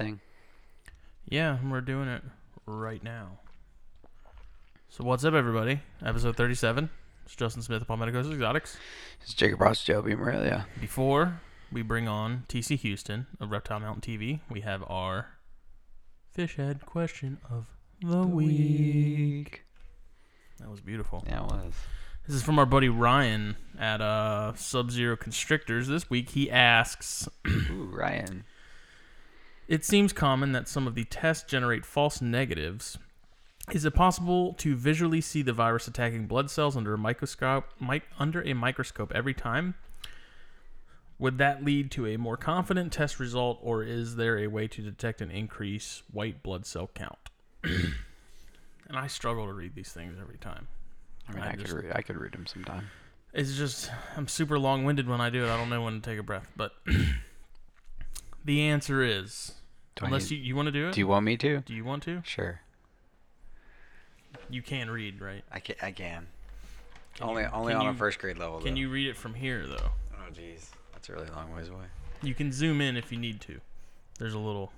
thing? Yeah, we're doing it right now. So what's up, everybody? Episode 37. It's Justin Smith of Palmetto Exotics. It's Jacob Ross, Joby Morelia. Before we bring on TC Houston of Reptile Mountain TV, we have our fish head question of the week. That was beautiful. Yeah, it was. This is from our buddy Ryan at uh, Sub Zero Constrictors. This week he asks Ooh, Ryan. It seems common that some of the tests generate false negatives. Is it possible to visually see the virus attacking blood cells under a microscope, mic, under a microscope every time? Would that lead to a more confident test result, or is there a way to detect an increase white blood cell count? and I struggle to read these things every time. I mean, I I, just- could read, I could read him sometime. It's just I'm super long-winded when I do it. I don't know when to take a breath, but the answer is Do unless you, you want to do it. Do you want me to? Do you want to? Sure. You can read, right? I can. I can. Can only you- only can on you- a first grade level. Can though. you read it from here though? Oh, jeez. That's a really long ways away. You can zoom in if you need to. There's a little.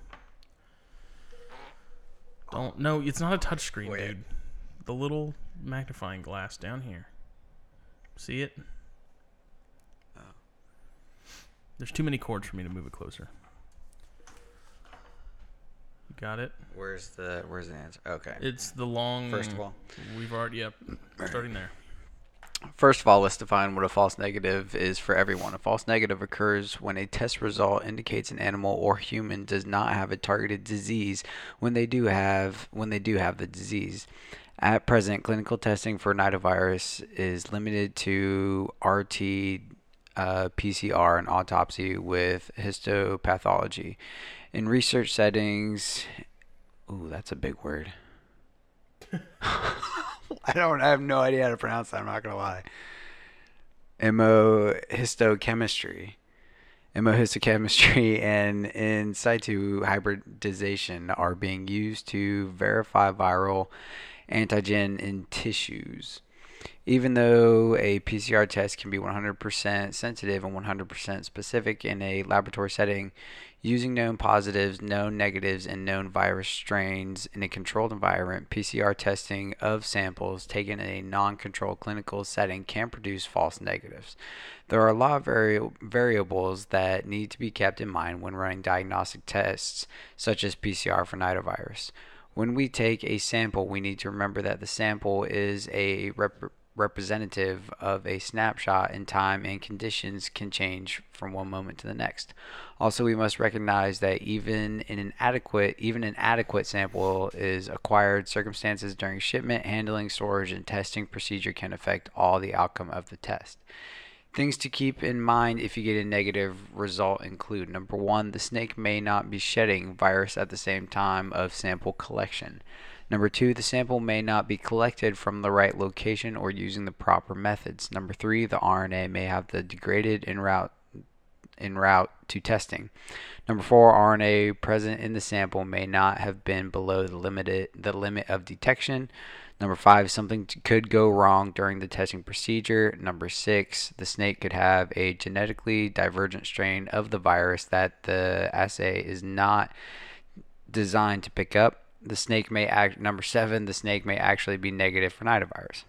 Don't no, it's not a touch screen, Wait. dude. The little magnifying glass down here. See it? Oh. There's too many cords for me to move it closer. Got it? Where's the Where's the answer? Okay. It's the long. First of all, we've already yep. Starting there. First of all, let's define what a false negative is for everyone. A false negative occurs when a test result indicates an animal or human does not have a targeted disease when they do have when they do have the disease. At present, clinical testing for nidovirus is limited to RT, uh, PCR, and autopsy with histopathology. In research settings, ooh, that's a big word. I don't I have no idea how to pronounce that, I'm not gonna lie. Immunohistochemistry. Immunohistochemistry and in situ hybridization are being used to verify viral antigen in tissues. Even though a PCR test can be 100% sensitive and 100% specific in a laboratory setting, using known positives, known negatives, and known virus strains in a controlled environment, PCR testing of samples taken in a non controlled clinical setting can produce false negatives. There are a lot of vari- variables that need to be kept in mind when running diagnostic tests, such as PCR for nidovirus. When we take a sample, we need to remember that the sample is a rep- representative of a snapshot in time and conditions can change from one moment to the next. Also, we must recognize that even in an adequate, even an adequate sample is acquired circumstances during shipment, handling, storage, and testing procedure can affect all the outcome of the test. Things to keep in mind if you get a negative result include number one, the snake may not be shedding virus at the same time of sample collection. Number two, the sample may not be collected from the right location or using the proper methods. Number three, the RNA may have the degraded en route en route to testing. Number four, RNA present in the sample may not have been below the limited the limit of detection. Number five, something could go wrong during the testing procedure. Number six, the snake could have a genetically divergent strain of the virus that the assay is not designed to pick up. The snake may act. Number seven, the snake may actually be negative for nidovirus.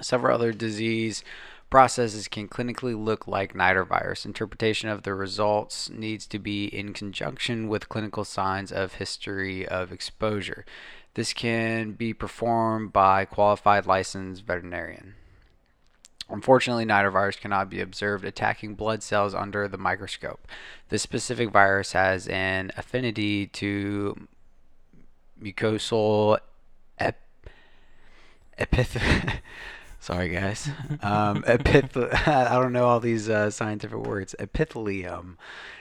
Several other disease processes can clinically look like nidovirus. Interpretation of the results needs to be in conjunction with clinical signs of history of exposure. This can be performed by qualified licensed veterinarian. Unfortunately, nidovirus cannot be observed attacking blood cells under the microscope. This specific virus has an affinity to mucosal ep- epith. Sorry, guys. Um, epith. I don't know all these uh, scientific words. Epithelium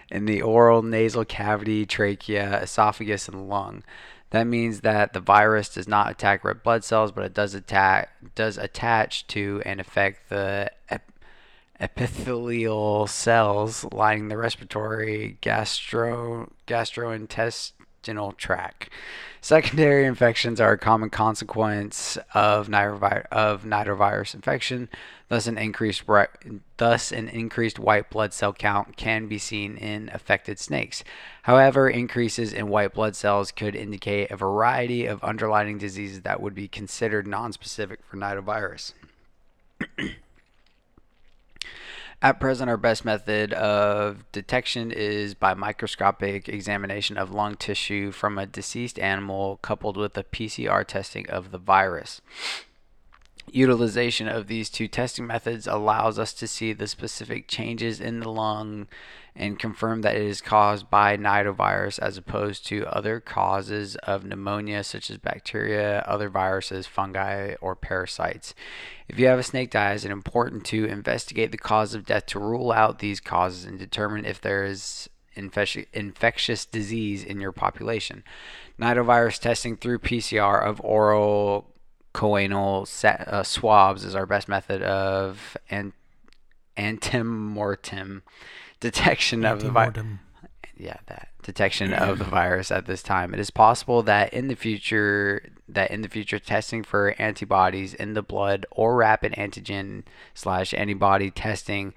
in the oral nasal cavity, trachea, esophagus, and lung. That means that the virus does not attack red blood cells, but it does attack does attach to and affect the ep- epithelial cells lining the respiratory, gastro gastrointestinal tract. Secondary infections are a common consequence of, nitrovi- of nidovirus infection. Thus, an increased thus an increased white blood cell count can be seen in affected snakes. However, increases in white blood cells could indicate a variety of underlying diseases that would be considered nonspecific for nidovirus. At present, our best method of detection is by microscopic examination of lung tissue from a deceased animal coupled with a PCR testing of the virus. Utilization of these two testing methods allows us to see the specific changes in the lung and confirm that it is caused by nidovirus as opposed to other causes of pneumonia such as bacteria, other viruses, fungi, or parasites. If you have a snake die, it's important to investigate the cause of death to rule out these causes and determine if there is infectious disease in your population. Nidovirus testing through PCR of oral choanal uh, swabs is our best method of an- antemortem detection of the virus. Yeah, that detection of the virus at this time. It is possible that in the future, that in the future, testing for antibodies in the blood or rapid antigen slash antibody testing,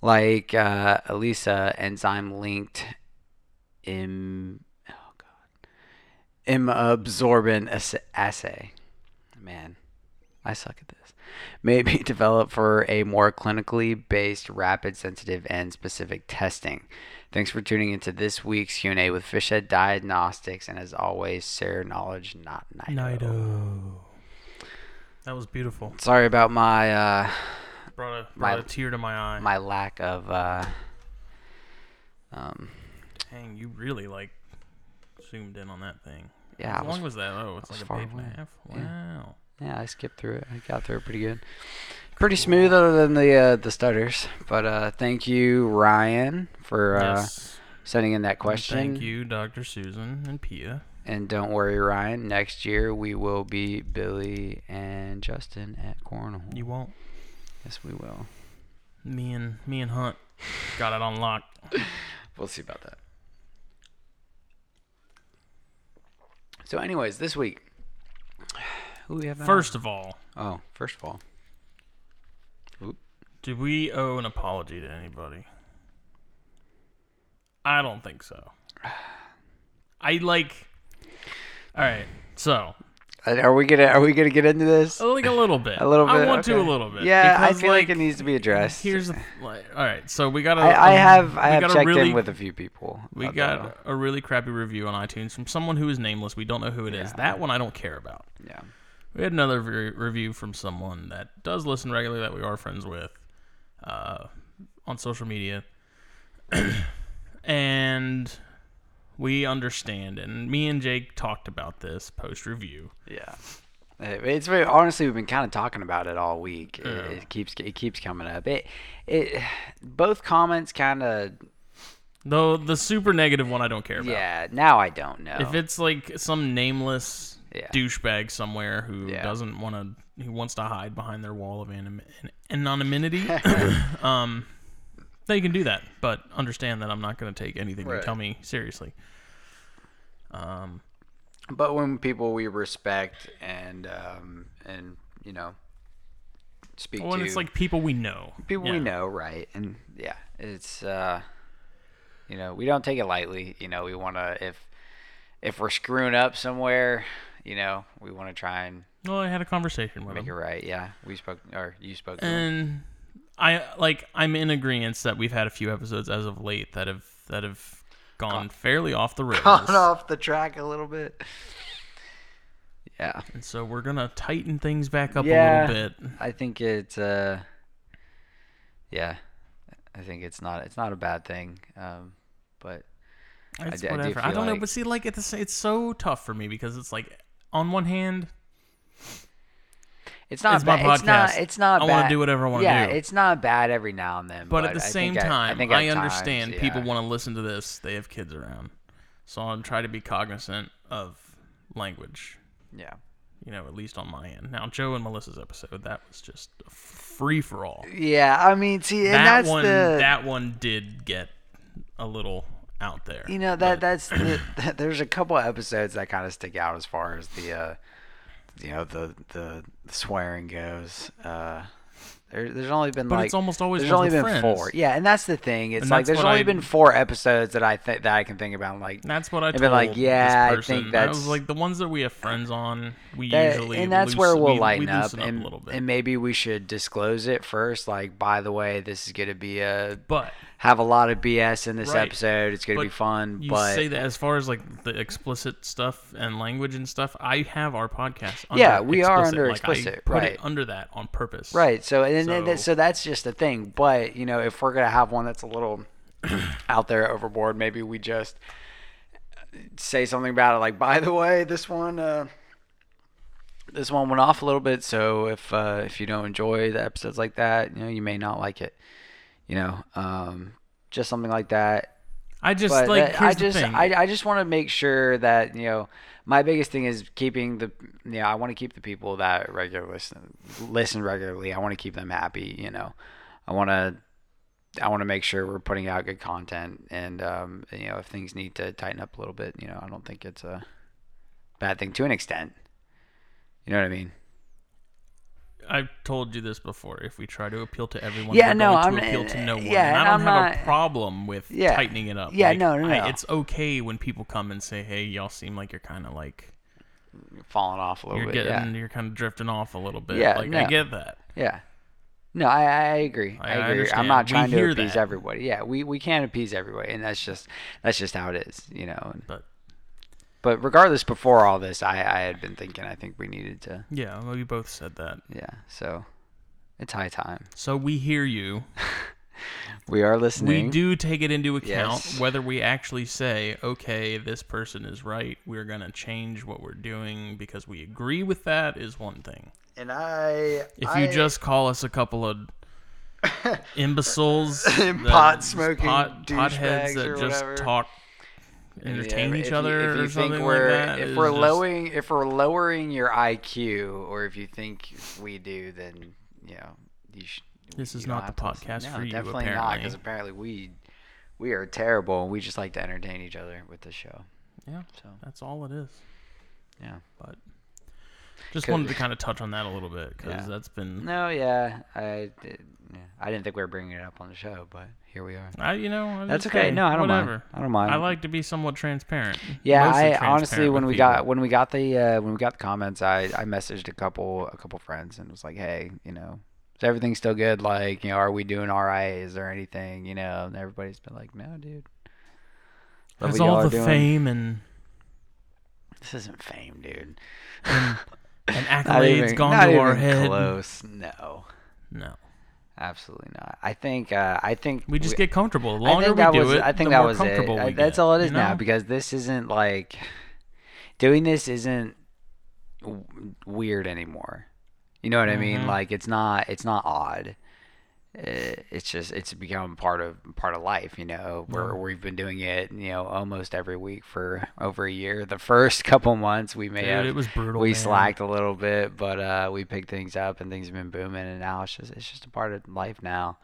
like uh, ELISA enzyme linked im oh god imabsorbent assay. Man, I suck at this may be developed for a more clinically based, rapid, sensitive, and specific testing. Thanks for tuning into this week's Q&A with Fishhead Diagnostics, and as always, share knowledge, not Nido. Nido. That was beautiful. Sorry about my uh, brought a brought my, a tear to my eye. My lack of uh, um. Dang, you really like zoomed in on that thing. Yeah. How long was, was that? Oh, it's like a page and a half. Wow. Yeah. Yeah, I skipped through it. I got through it pretty good. Pretty smooth, other than the uh, the stutters. But uh, thank you, Ryan, for uh, yes. sending in that question. And thank you, Dr. Susan and Pia. And don't worry, Ryan. Next year we will be Billy and Justin at Cornhole. You won't. Yes, we will. Me and me and Hunt got it on lock. we'll see about that. So, anyways, this week who we have First of all, Oh, first of all. Oop. do we owe an apology to anybody? I don't think so. I like. All right, so Are we gonna Are we gonna get into this? like a little bit. A little bit, I want to a little bit. Yeah, I feel like, it needs to be addressed. Here's the, like, all right. So we got. I, I um, have I have checked in with a few people. We got a really crappy review on iTunes from someone who is nameless. We don't know who it is. Yeah. That one I don't care about. Yeah. We had another re- review from someone that does listen regularly that we are friends with uh, on social media. and we understand. And me and Jake talked about this post review. Yeah. It's very honestly we've been kind of talking about it all week. It, it keeps it keeps coming up. It it both comments kind of Though the super negative one I don't care about. Yeah, now I don't know. If it's like some nameless yeah. douchebag somewhere who yeah. doesn't want to, who wants to hide behind their wall of anim- anonymity, um, they can do that. But understand that I'm not going to take anything right. you tell me seriously. Um, but when people we respect and um, and you know speak when to, it's like people we know, people yeah. we know, right? And yeah, it's uh, you know we don't take it lightly. You know we want to if if we're screwing up somewhere, you know, we want to try and well, I had a conversation with make him. it right. Yeah, we spoke, or you spoke. To and him. I like I'm in agreement that we've had a few episodes as of late that have that have gone, fairly off the rails, gone off the track a little bit. Yeah. And so we're gonna tighten things back up yeah, a little bit. I think it's uh, yeah, I think it's not it's not a bad thing, um, but it's I, whatever. I, I don't like... know, but see, like it's it's so tough for me because it's like on one hand, it's not. It's ba- my podcast. It's not. It's not. I want to do whatever I want to yeah, do. it's not bad every now and then. But, at the I same time, I, I, I understand times, people yeah. want to listen to this. They have kids around, so I'll try to be cognizant of language. Yeah. You know, at least on my end. Now, Joe and Melissa's episode, that was just free for all. Yeah, I mean, see, and that that's one. the That one did get a little out there. You know that but- that's the, that, there's a couple of episodes that kind of stick out as far as the uh, you know the the, swearing goes. Uh, there, there's only been But like it's almost always there's only been friends. four. Yeah, and that's the thing. It's And like there's only I- been four episodes that I think that I can think about. Like That's what I told been like, yeah, I think I that's- was like the ones that we have friends on. We that- usually and that's loose- where we'll we, lighten we up, and, a little bit. and maybe we should disclose it first. Like, by the way, this is gonna be a but have a lot of BS in this Right. episode. It's gonna be fun, you but say that as far as like the explicit stuff and language and stuff, I have our podcast. Under Yeah, we are under like, I explicit, put right. it under that on purpose. Right. So and then that- So- so that's just the thing. But you know, if we're gonna have one that's a little out there overboard, maybe we just say something about it. Like, by the way, this one, uh, this one went off a little bit. So if uh, if you don't enjoy the episodes like that, you know, you may not like it. You know, um, just something like that. I just But like I just. I, I just want to make sure that you know my biggest thing is keeping the you know I want to keep the people that regular listen listen regularly. I want to keep them happy. You know, I want to I want to make sure we're putting out good content, and um, you know if things need to tighten up a little bit, you know I don't think it's a bad thing to an extent. You know what I mean? I've told you this before. If we try to appeal to everyone, Yeah, we're no, going I'm- to appeal to no one. yeah, and I don't I'm have not- a problem with Yeah. tightening it up. Yeah, Like, no, no, I- no. it's okay when people come and say, "Hey, y'all seem like you're kind of like Falling off a little you're bit. getting, yeah. you're kind of drifting off a little bit." Yeah, like I get that. Yeah. No, I, I agree. I- I, I agree. I'm not We trying to appease that. everybody. Yeah, we, we can't appease everybody, and that's just that's just how it is, you know. And- But But regardless, before all this, I, I had been thinking I think we needed to. yeah, well, we both said that. Yeah, so it's high time. So we hear you. We are listening. We do take it into account Yes. whether we actually say, okay, this person is right. We're going to change what we're doing because we agree with that is one thing. And I. If I- you just call us a couple of imbeciles, Pot smoking pot, potheads that just whatever. talk, Yeah, entertain if each you- other if you or think something we're, like that. If we're just- lowering, if we're lowering your IQ, or if you think we do, then you know you should. This is you don't the to listen. podcast no, for you, Definitely not, because apparently we we are terrible, and we just like to entertain each other with the show. Yeah, So that's all it is. yeah. But just wanted to kind of touch on that a little bit because Yeah. that's been, No, yeah, I did, yeah. I didn't think we were bringing it up on the show, but here we are. I you know I That's okay. hey, No, I don't whatever. mind. I don't mind. I like to be somewhat transparent. Yeah, I transparent honestly when we people. got when we got the uh, when we got the comments, I I messaged a couple a couple friends and was like, hey, you know, is everything still good? Like, you know, are we doing all right? Is there anything? You know, and everybody's been like, no, dude. Love has what y'all are the doing." fame and This isn't fame, dude. and, and Not accolades even- gone not to our head. Close. No, No, absolutely not. I think uh, I think we just we- get comfortable. The I longer think we that do was, it, I think the that more was it. comfortable I- That's get, all it is you now because this isn't like doing this isn't w- weird anymore. You know what I mean? Mhm. Like it's not it's not odd. Uh, It's just it's become part of part of life. You know, where we've been doing it. You know, almost every week for over a year. The first couple months we may Dude, have it was brutal. we man. slacked a little bit, but uh, we picked things up and things have been booming. And now it's just it's just a part of life now.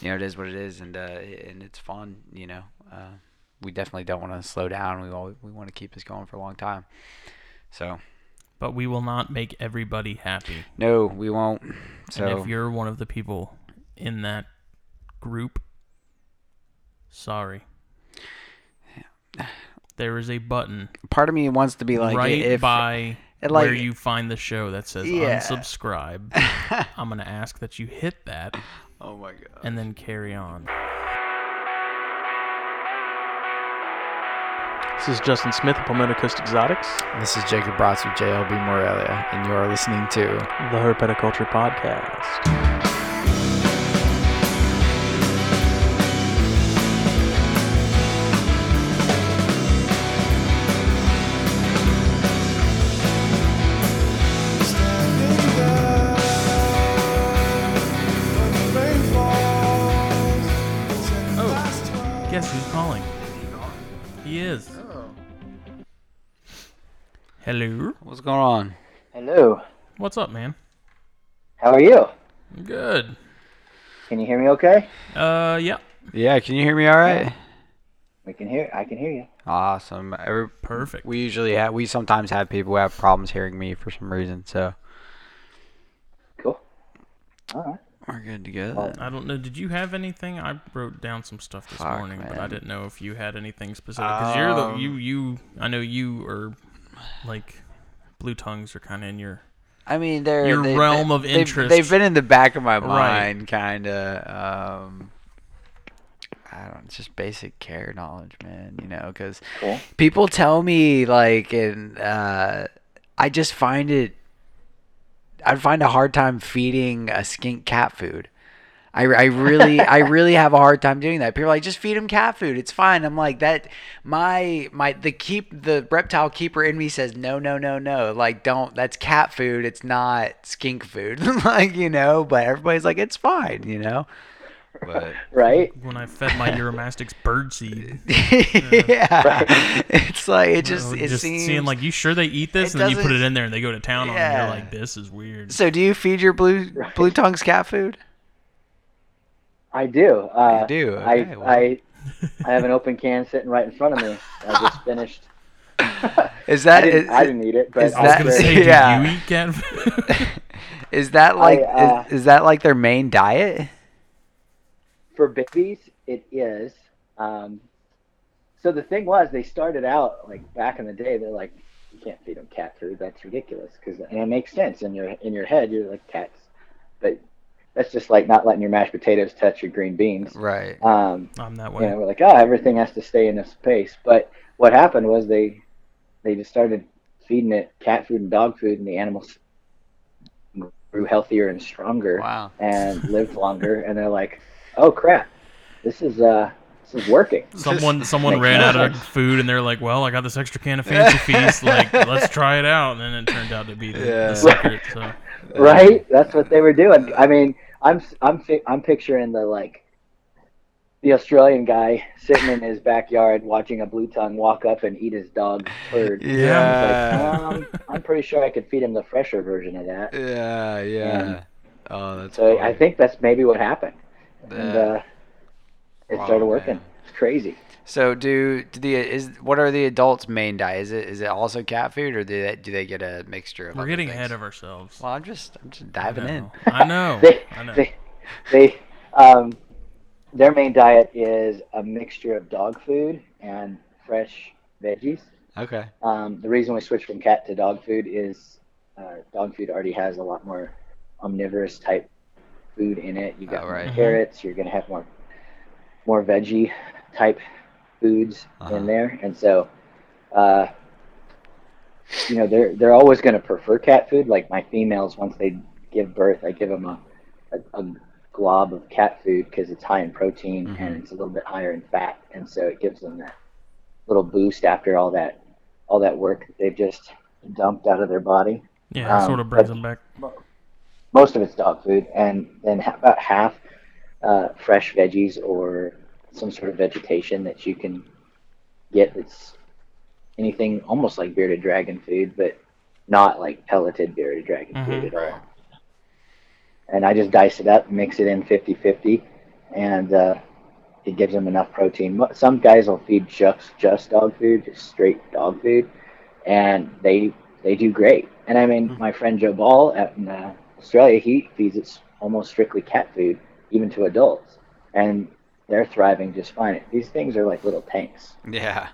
You know, it is what it is, and uh, and it's fun. You know, uh, we definitely don't want to slow down. We all we want to keep this going for a long time. So but we will not make everybody happy. no, we won't. and So if you're one of the people in that group, sorry. There is a button part of me wants to be like right if by it, where you find the show that says Yeah. unsubscribe. I'm gonna ask that you hit that oh my god. and then carry on. This is Justin Smith of Palmetto Coast Exotics, This is Jacob Bratz with JLB Morelia, and you are listening to the Herpetoculture Podcast. Hello. what's going on. Hello. What's up, man? How are you? Good. Can you hear me okay? Uh, yeah. Yeah, can you hear me all right? We can hear. I can hear you. Awesome. Every, Perfect. we usually have. We sometimes have people who have problems hearing me for some reason. So Cool. All right. we're good to go. Well, then. I don't know. Did you have anything? I wrote down some stuff this Fuck, morning, but I didn't know if you had anything specific. Because you're the Um, you you. I know you are like blue tongues are kind of in your. I mean, they're Your they, realm they, of they've- interest. They've, been in the back of my Right. mind, kind of. Um, I don't. It's just basic care knowledge, man. You know, because Cool. people tell me like, and uh, I just find it. I find a hard time feeding a skink cat food. I, I really I really have a hard time doing that. People are like just feed him cat food. It's fine. I'm like that. My my the keep the reptile keeper in me says no no no no. Like don't. That's cat food. It's not skink food. like you know. But everybody's like it's fine. You know. But Right. When I fed my Uromastyx birdseed, yeah, it's like it just uh, it just seems seeing like you sure they eat this, and then you put it in there and they go to town on it. Yeah. You're like, this is weird. So do you feed your blue Right. blue tongues cat food? I do. Uh, You do? I well. I I have an open can sitting right in front of me. I just finished. Is that I didn't, is, I didn't eat it, but is I was that- gonna say, yeah. do you eat cat food? is that like uh, is, is that like their main diet? for babies, it is. Um, so the thing was, they started out like back in the day. They're like, you can't feed them cat food. That's ridiculous. Because and it makes sense in your in your head. You're like cats, but that's just like not letting your mashed potatoes touch your green beans. Right. Um, I'm that you way. know, we're like, oh, everything has to stay in a space. But what happened was they they just started feeding it cat food and dog food, and the animals grew healthier and stronger Wow. and lived longer. And they're like, oh crap, this is uh this is working. Someone someone Makes ran out of food and they're like, "Well, I got this extra can of Fancy Feast. Like, let's try it out." And then it turned out to be the, Yeah. the secret. So Right? That's what they were doing. I mean, I'm I'm fi- I'm picturing the like the Australian guy sitting in his backyard watching a blue tongue walk up and eat his dog's turd. Yeah. like, um, I'm pretty sure I could feed him the fresher version of that. Yeah, yeah. Oh, that's So funny. I think that's maybe what happened, and uh, it started working. man. It's crazy. So do, do the is what are the adults' main diet? Is it is it also cat food or do they do they get a mixture of? we're getting things? ahead of ourselves. Well, I'm just I'm just I diving in. I know. They, I know. they, they, um, their main diet is a mixture of dog food and fresh veggies. Okay. Um, the reason we switched from cat to dog food is uh, dog food already has a lot more omnivorous type food in it. You got Oh, right. more Mhm. carrots. You're gonna have more more veggie type foods Uh-huh. in there, and so uh, you know they're they're always gonna prefer cat food. Like my females, once they give birth, I give them a a, a glob of cat food because it's high in protein Mhm. and it's a little bit higher in fat, and so it gives them that little boost after all that all that work that they've just dumped out of their body. yeah, um, sort of brings them back. Most of it's dog food, and then about half uh, fresh veggies or some sort of vegetation that you can get. That's anything almost like bearded dragon food, but not like pelleted bearded dragon food Mhm. at all. And I just dice it up, mix it in 50-50, and uh, it gives them enough protein. Some guys will feed just just dog food, just straight dog food, and they they do great. And I mean, my friend Joe Ball out in uh, Australia, he feeds it almost strictly cat food, even to adults, and they're thriving just fine. These things are like little tanks. Yeah.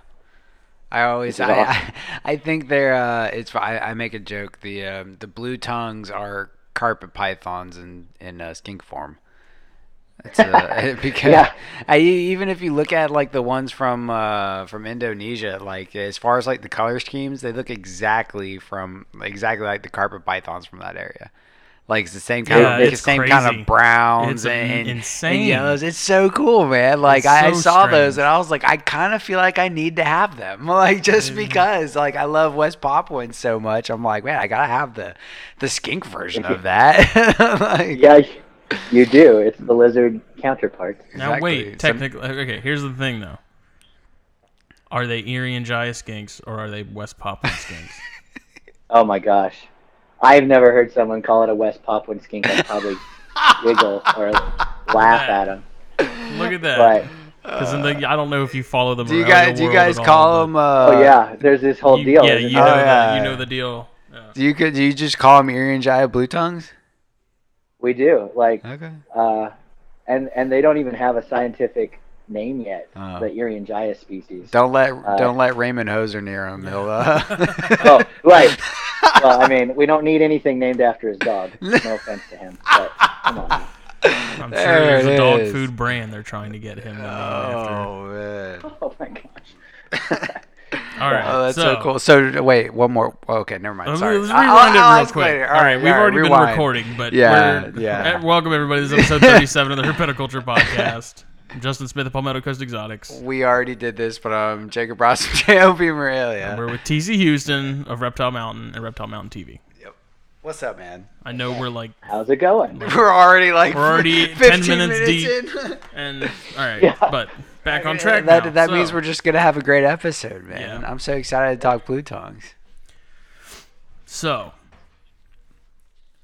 I always I, awesome. I I think they're uh it's I, I make a joke the um, the blue tongues are carpet pythons in in uh, skink form. It's uh, because Yeah. I even if you look at like the ones from uh from Indonesia like as far as like the color schemes they look exactly from exactly like the carpet pythons from that area. Like it's the same kind Yeah, of the it's same kind of browns It's and, and, insane. and yellows. It's so cool, man. Like It's I, I so saw those and I was like, I kind of feel like I need to have them, like just Yeah. because, like I love West Papuans so much. I'm like, man, I gotta have the the skink version of that. like, Yeah, you do. It's the lizard counterpart. Now Exactly. wait, Some- technically, okay. Here's the thing, though. Are they Irian Jaya skinks or are they West Papuan skinks? Oh my gosh. I've never heard someone call it a West Papuan skink. I'd probably wiggle or laugh at them. Look at that. But Because I don't know if you follow them. Do you around guys the do you guys at all, call them? Uh, oh yeah, there's this whole you- deal. Yeah, you know Oh, the yeah. you know the deal. Yeah. Do you could do you just call them Irian Jaya blue tongues? We do like, Okay. uh, and and they don't even have a scientific name yet. Oh. The Irian Jaya species. Don't let Uh, don't let Raymond Hoser near him. He'll. Uh... Oh, right. well, I mean, we don't need anything named after his dog. No offense to him, but come on. now. I'm sure There there's a dog is. food brand they're trying to get him to name after. Oh man. Oh my gosh. All right. Oh, that's so, cool. So wait, one more. Okay, never mind. Sorry. let's I- rewind I'll- I'll it real explain quick. it. All right, we've all already been recording, but Yeah, we're, yeah. Welcome everybody. This is episode 37 of the Herpetoculture Podcast. I'm Justin Smith of Palmetto Coast Exotics. We already did this, but um, Jacob Ross from JOB Morelia. We're with TC Houston of Reptile Mountain and Reptile Mountain TV. Yep. What's up, man? I know we're like, How's it going? We're already like We're already 15 10 minutes deep. in. and all right, Yeah. but back on track That now. that So, means we're just gonna have a great episode, man. Yeah. I'm so excited to talk blue tongues. So,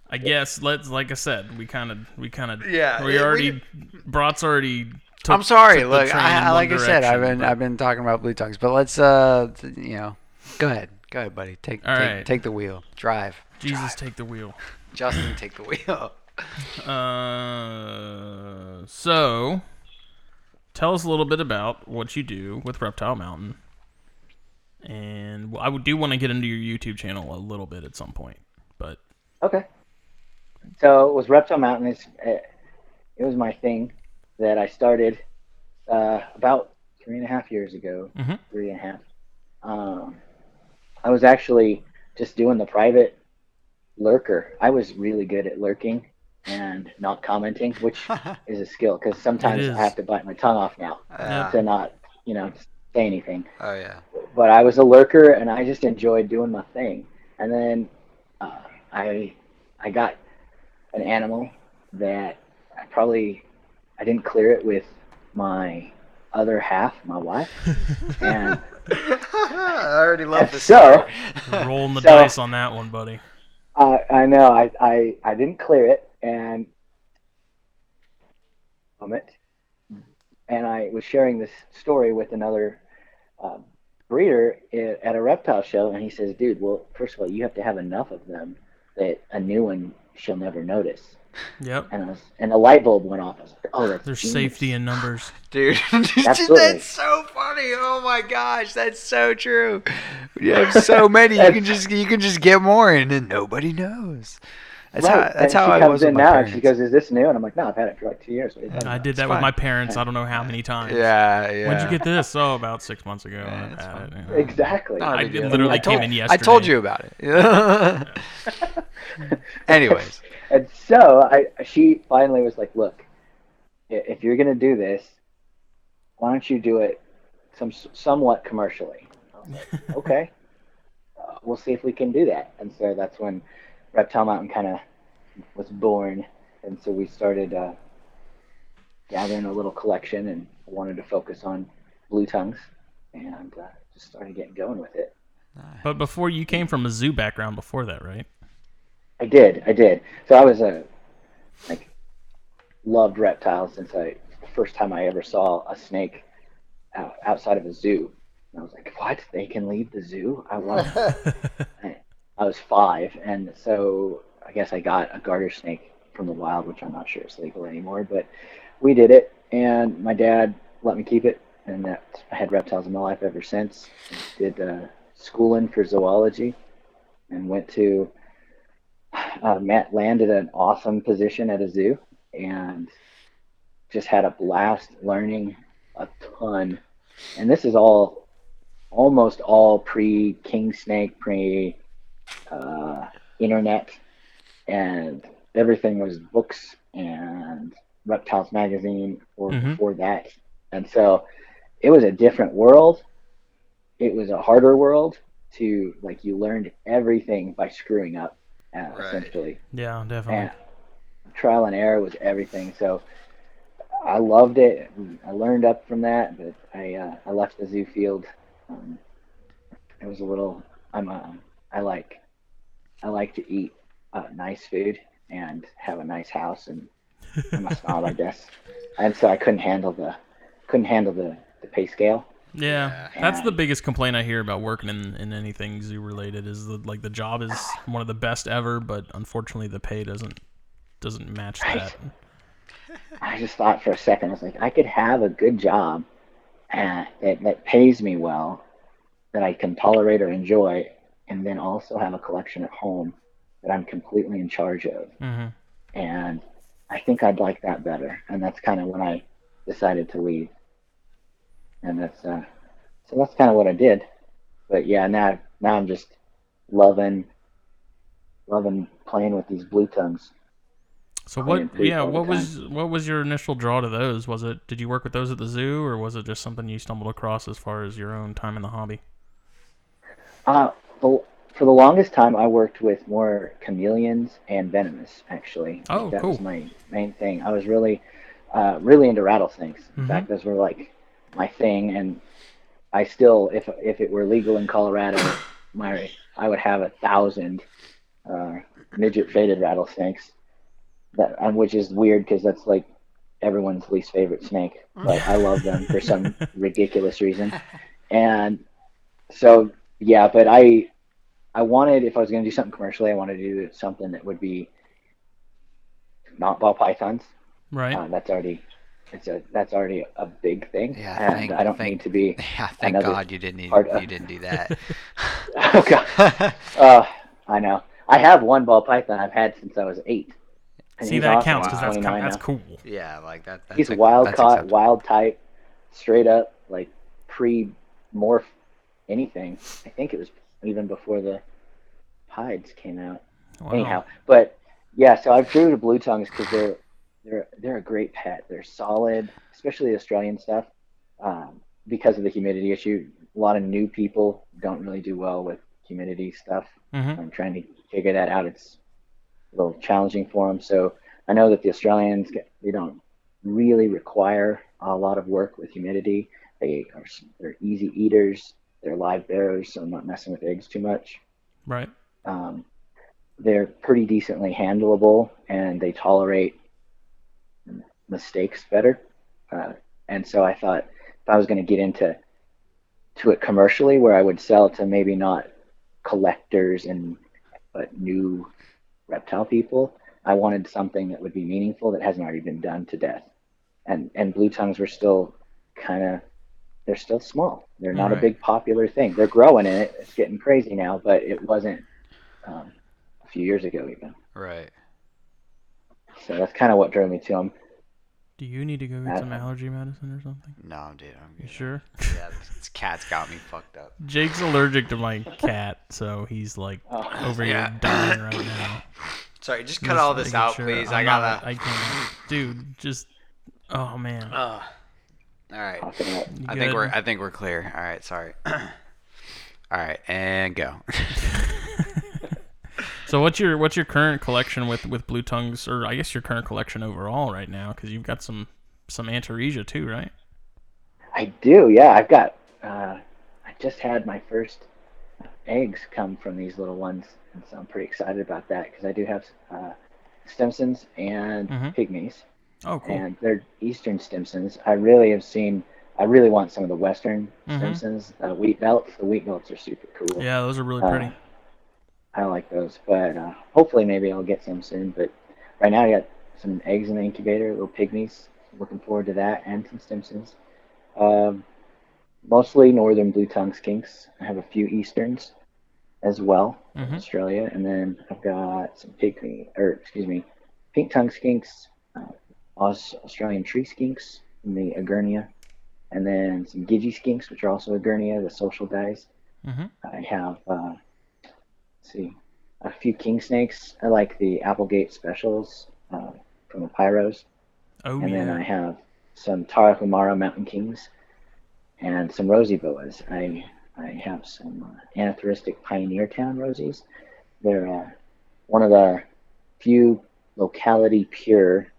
I guess let's like I said, we kind of we kind of Yeah, we it- we already Brat's already. Took, I'm sorry. took Look, I, I, one like I said, I've been but- I've been talking about blue tongues, but let's uh, th- you know, go ahead, go ahead, buddy. Take All take, right. take the wheel, drive. Jesus, Drive. take the wheel. Justin, take the wheel. Uh, so tell us a little bit about what you do with Reptile Mountain, and I do want to get into your YouTube channel a little bit at some point, but Okay. So it was Reptile Mountain. It's, uh, it was my thing that I started uh, about three and a half years ago. Mhm. Three and a half. Um, I was actually just doing the private lurker. I was really good at lurking and not commenting, which is a skill because sometimes. I have to bite my tongue off now Yeah. to not, you know, say anything Oh yeah. but I was a lurker and I just enjoyed doing my thing. And then uh, I I got an animal that I probably I didn't clear it with my other half, my wife, and I already love this. So- story. rolling the So- dice on that one, buddy. I I know I, I I didn't clear it and it, and I was sharing this story with another um, breeder at a reptile show, and he says, "Dude, well, first of all, you have to have enough of them that a new one she'll never notice." Yep. And was, and the light bulb went off. I was like, "Oh, that's There's genius." safety in numbers. Dude, that's so funny. Oh my gosh, that's so true. You have so many, you can just you can just get more, and then nobody knows. That's Right. how that's and how she I comes was in with now, parents. and she goes, "Is this new?" And I'm like, "No, I've had it for like two years." What are you talking I did that It's with fine. my parents. I don't know how many times. yeah, yeah. When'd you get this? Oh, about six months ago. Yeah, I've it's had fine. it, yeah. Exactly. Not a I big deal. literally I told, came in yesterday. I told you about it. Anyways, And so I, she finally was like, "Look, if you're gonna do this, why don't you do it some somewhat commercially?" Like, "Okay, uh, we'll see if we can do that." And so that's when Reptile Mountain kind of was born, and so we started uh, gathering a little collection, and wanted to focus on blue tongues, and uh, just started getting going with it. But before you came from a zoo background before that, right? I did, I did. So I was a like loved reptiles since I first time I ever saw a snake out, outside of a zoo. And I was like, "What? They can leave the zoo? I want." I, I was five, and so I guess I got a garter snake from the wild, which I'm not sure is legal anymore. But we did it, and my dad let me keep it, and that I had reptiles in my life ever since. Did uh, schooling for zoology, and went to uh, Matt landed an awesome position at a zoo and just had a blast learning a ton. And this is all almost all pre King Snake, pre uh, internet, and everything was books and Reptiles magazine or Mhm. before that. And so it was a different world. It was a harder world to like you learned everything by screwing up uh, Right. essentially Yeah, definitely. and trial and error was everything so i loved it i learned up from that but i uh, i left the zoo field um, it was a little i'm a i like i like to eat uh, nice food and have a nice house and i'm a snob i guess and so i couldn't handle the couldn't handle the, the pay scale. Yeah, that's the biggest complaint I hear about working in, in anything zoo related is that like the job is one of the best ever, but unfortunately the pay doesn't doesn't match Right. that. I just thought for a second, I was like, I could have a good job uh, that, that pays me well, that I can tolerate or enjoy, and then also have a collection at home that I'm completely in charge of. hmm And I think I'd like that better. And that's kind of when I decided to leave. And that's uh, so that's kind of what I did. But yeah, now now I'm just loving loving playing with these blue tongues. So what? Yeah, what was what was your initial draw to those? Was it did you work with those at the zoo, or was it just something you stumbled across as far as your own time in the hobby? Uh, the, for the longest time, I worked with more chameleons and venomous. Actually, Oh, that cool. was my main thing. I was really, uh, really into rattlesnakes. In Mhm. fact, those were like my thing, and I still, if if it were legal in Colorado, my I would have a thousand uh, midget faded rattlesnakes. That, which is weird because that's like everyone's least favorite snake, but I love them for some ridiculous reason. And so yeah, but I I wanted if I was going to do something commercially, I wanted to do something that would be not ball pythons. Right. Uh, that's already it's a that's already a big thing, Yeah, and thank- I don't thank- need to be. Yeah, thank God you didn't need, of- you didn't do that. Oh God, uh, I know. I have one ball python I've had since I was eight. And See that awesome. counts He's because that's 29 that's cool. yeah, like that. That's He's ac- wild that's caught, acceptable. wild type, straight up, like pre morph anything. I think it was even before the hides came out. Wow. Anyhow, but yeah, so I've drew to blue tongues because they're they're they're a great pet. They're solid, especially Australian stuff, um, because of the humidity issue. A lot of new people don't really do well with humidity stuff. Mhm. I'm trying to figure that out. It's a little challenging for them. So I know that the Australians get, they don't really require a lot of work with humidity. They are they're easy eaters. They're live bearers, so I'm not messing with eggs too much. Right. Um, they're pretty decently handleable, and they tolerate mistakes better. Uh, and so I thought if I was going to get into to it commercially, where I would sell to maybe not collectors and but new reptile people, I wanted something that would be meaningful that hasn't already been done to death. And and blue tongues were still kind of they're still small. They're not Right. a big popular thing. They're growing in it. It's getting crazy now, but it wasn't um, a few years ago even. Right. So that's kind of what drove me to them. Do you need to go get some allergy medicine or something? No, dude. I'm You sure? Yeah, this cat's got me fucked up. Jake's allergic to my cat, so he's like Oh. over Yeah. here dying right now. Sorry, just cut Just all this out, sure please. I'm I gotta. I can't. Dude, just. Oh man. Ugh. all right. Talking about- You I think we're. I think we're clear. All right. Sorry. all right, and go. So what's your what's your current collection with with blue tongues, or I guess your current collection overall right now? Because you've got some some Antaresia too, right? I do, yeah. I've got. Uh, I just had my first eggs come from these little ones, and so I'm pretty excited about that because I do have uh, Stimsons and Mhm. Pygmies, Oh, cool. and they're Eastern Stimsons. I really have seen. I really want some of the Western Mhm. Stimsons, uh, wheat belts. The wheat belts are super cool. Yeah, those are really Uh, pretty. I like those, but uh, hopefully maybe I'll get some soon. But right now I got some eggs in the incubator, little pygmies. Looking forward to that, and some Stimsons. Um, mostly northern blue tongue skinks. I have a few easterns as well Mhm. Australia, and then I've got some pygmy, or excuse me, pink tongue skinks, uh, Aus- Australian tree skinks in the Egernia, and then some Gidgee skinks, which are also Egernia, the social guys. hmm I have, uh, let's see, a few king snakes. I like the Applegate specials uh, from the Pyros. Oh and then I have some Tarahumara Mountain Kings and some Rosy Boas. I, I have some uh, Pioneer Town Rosies. They're uh, one of the few locality pure.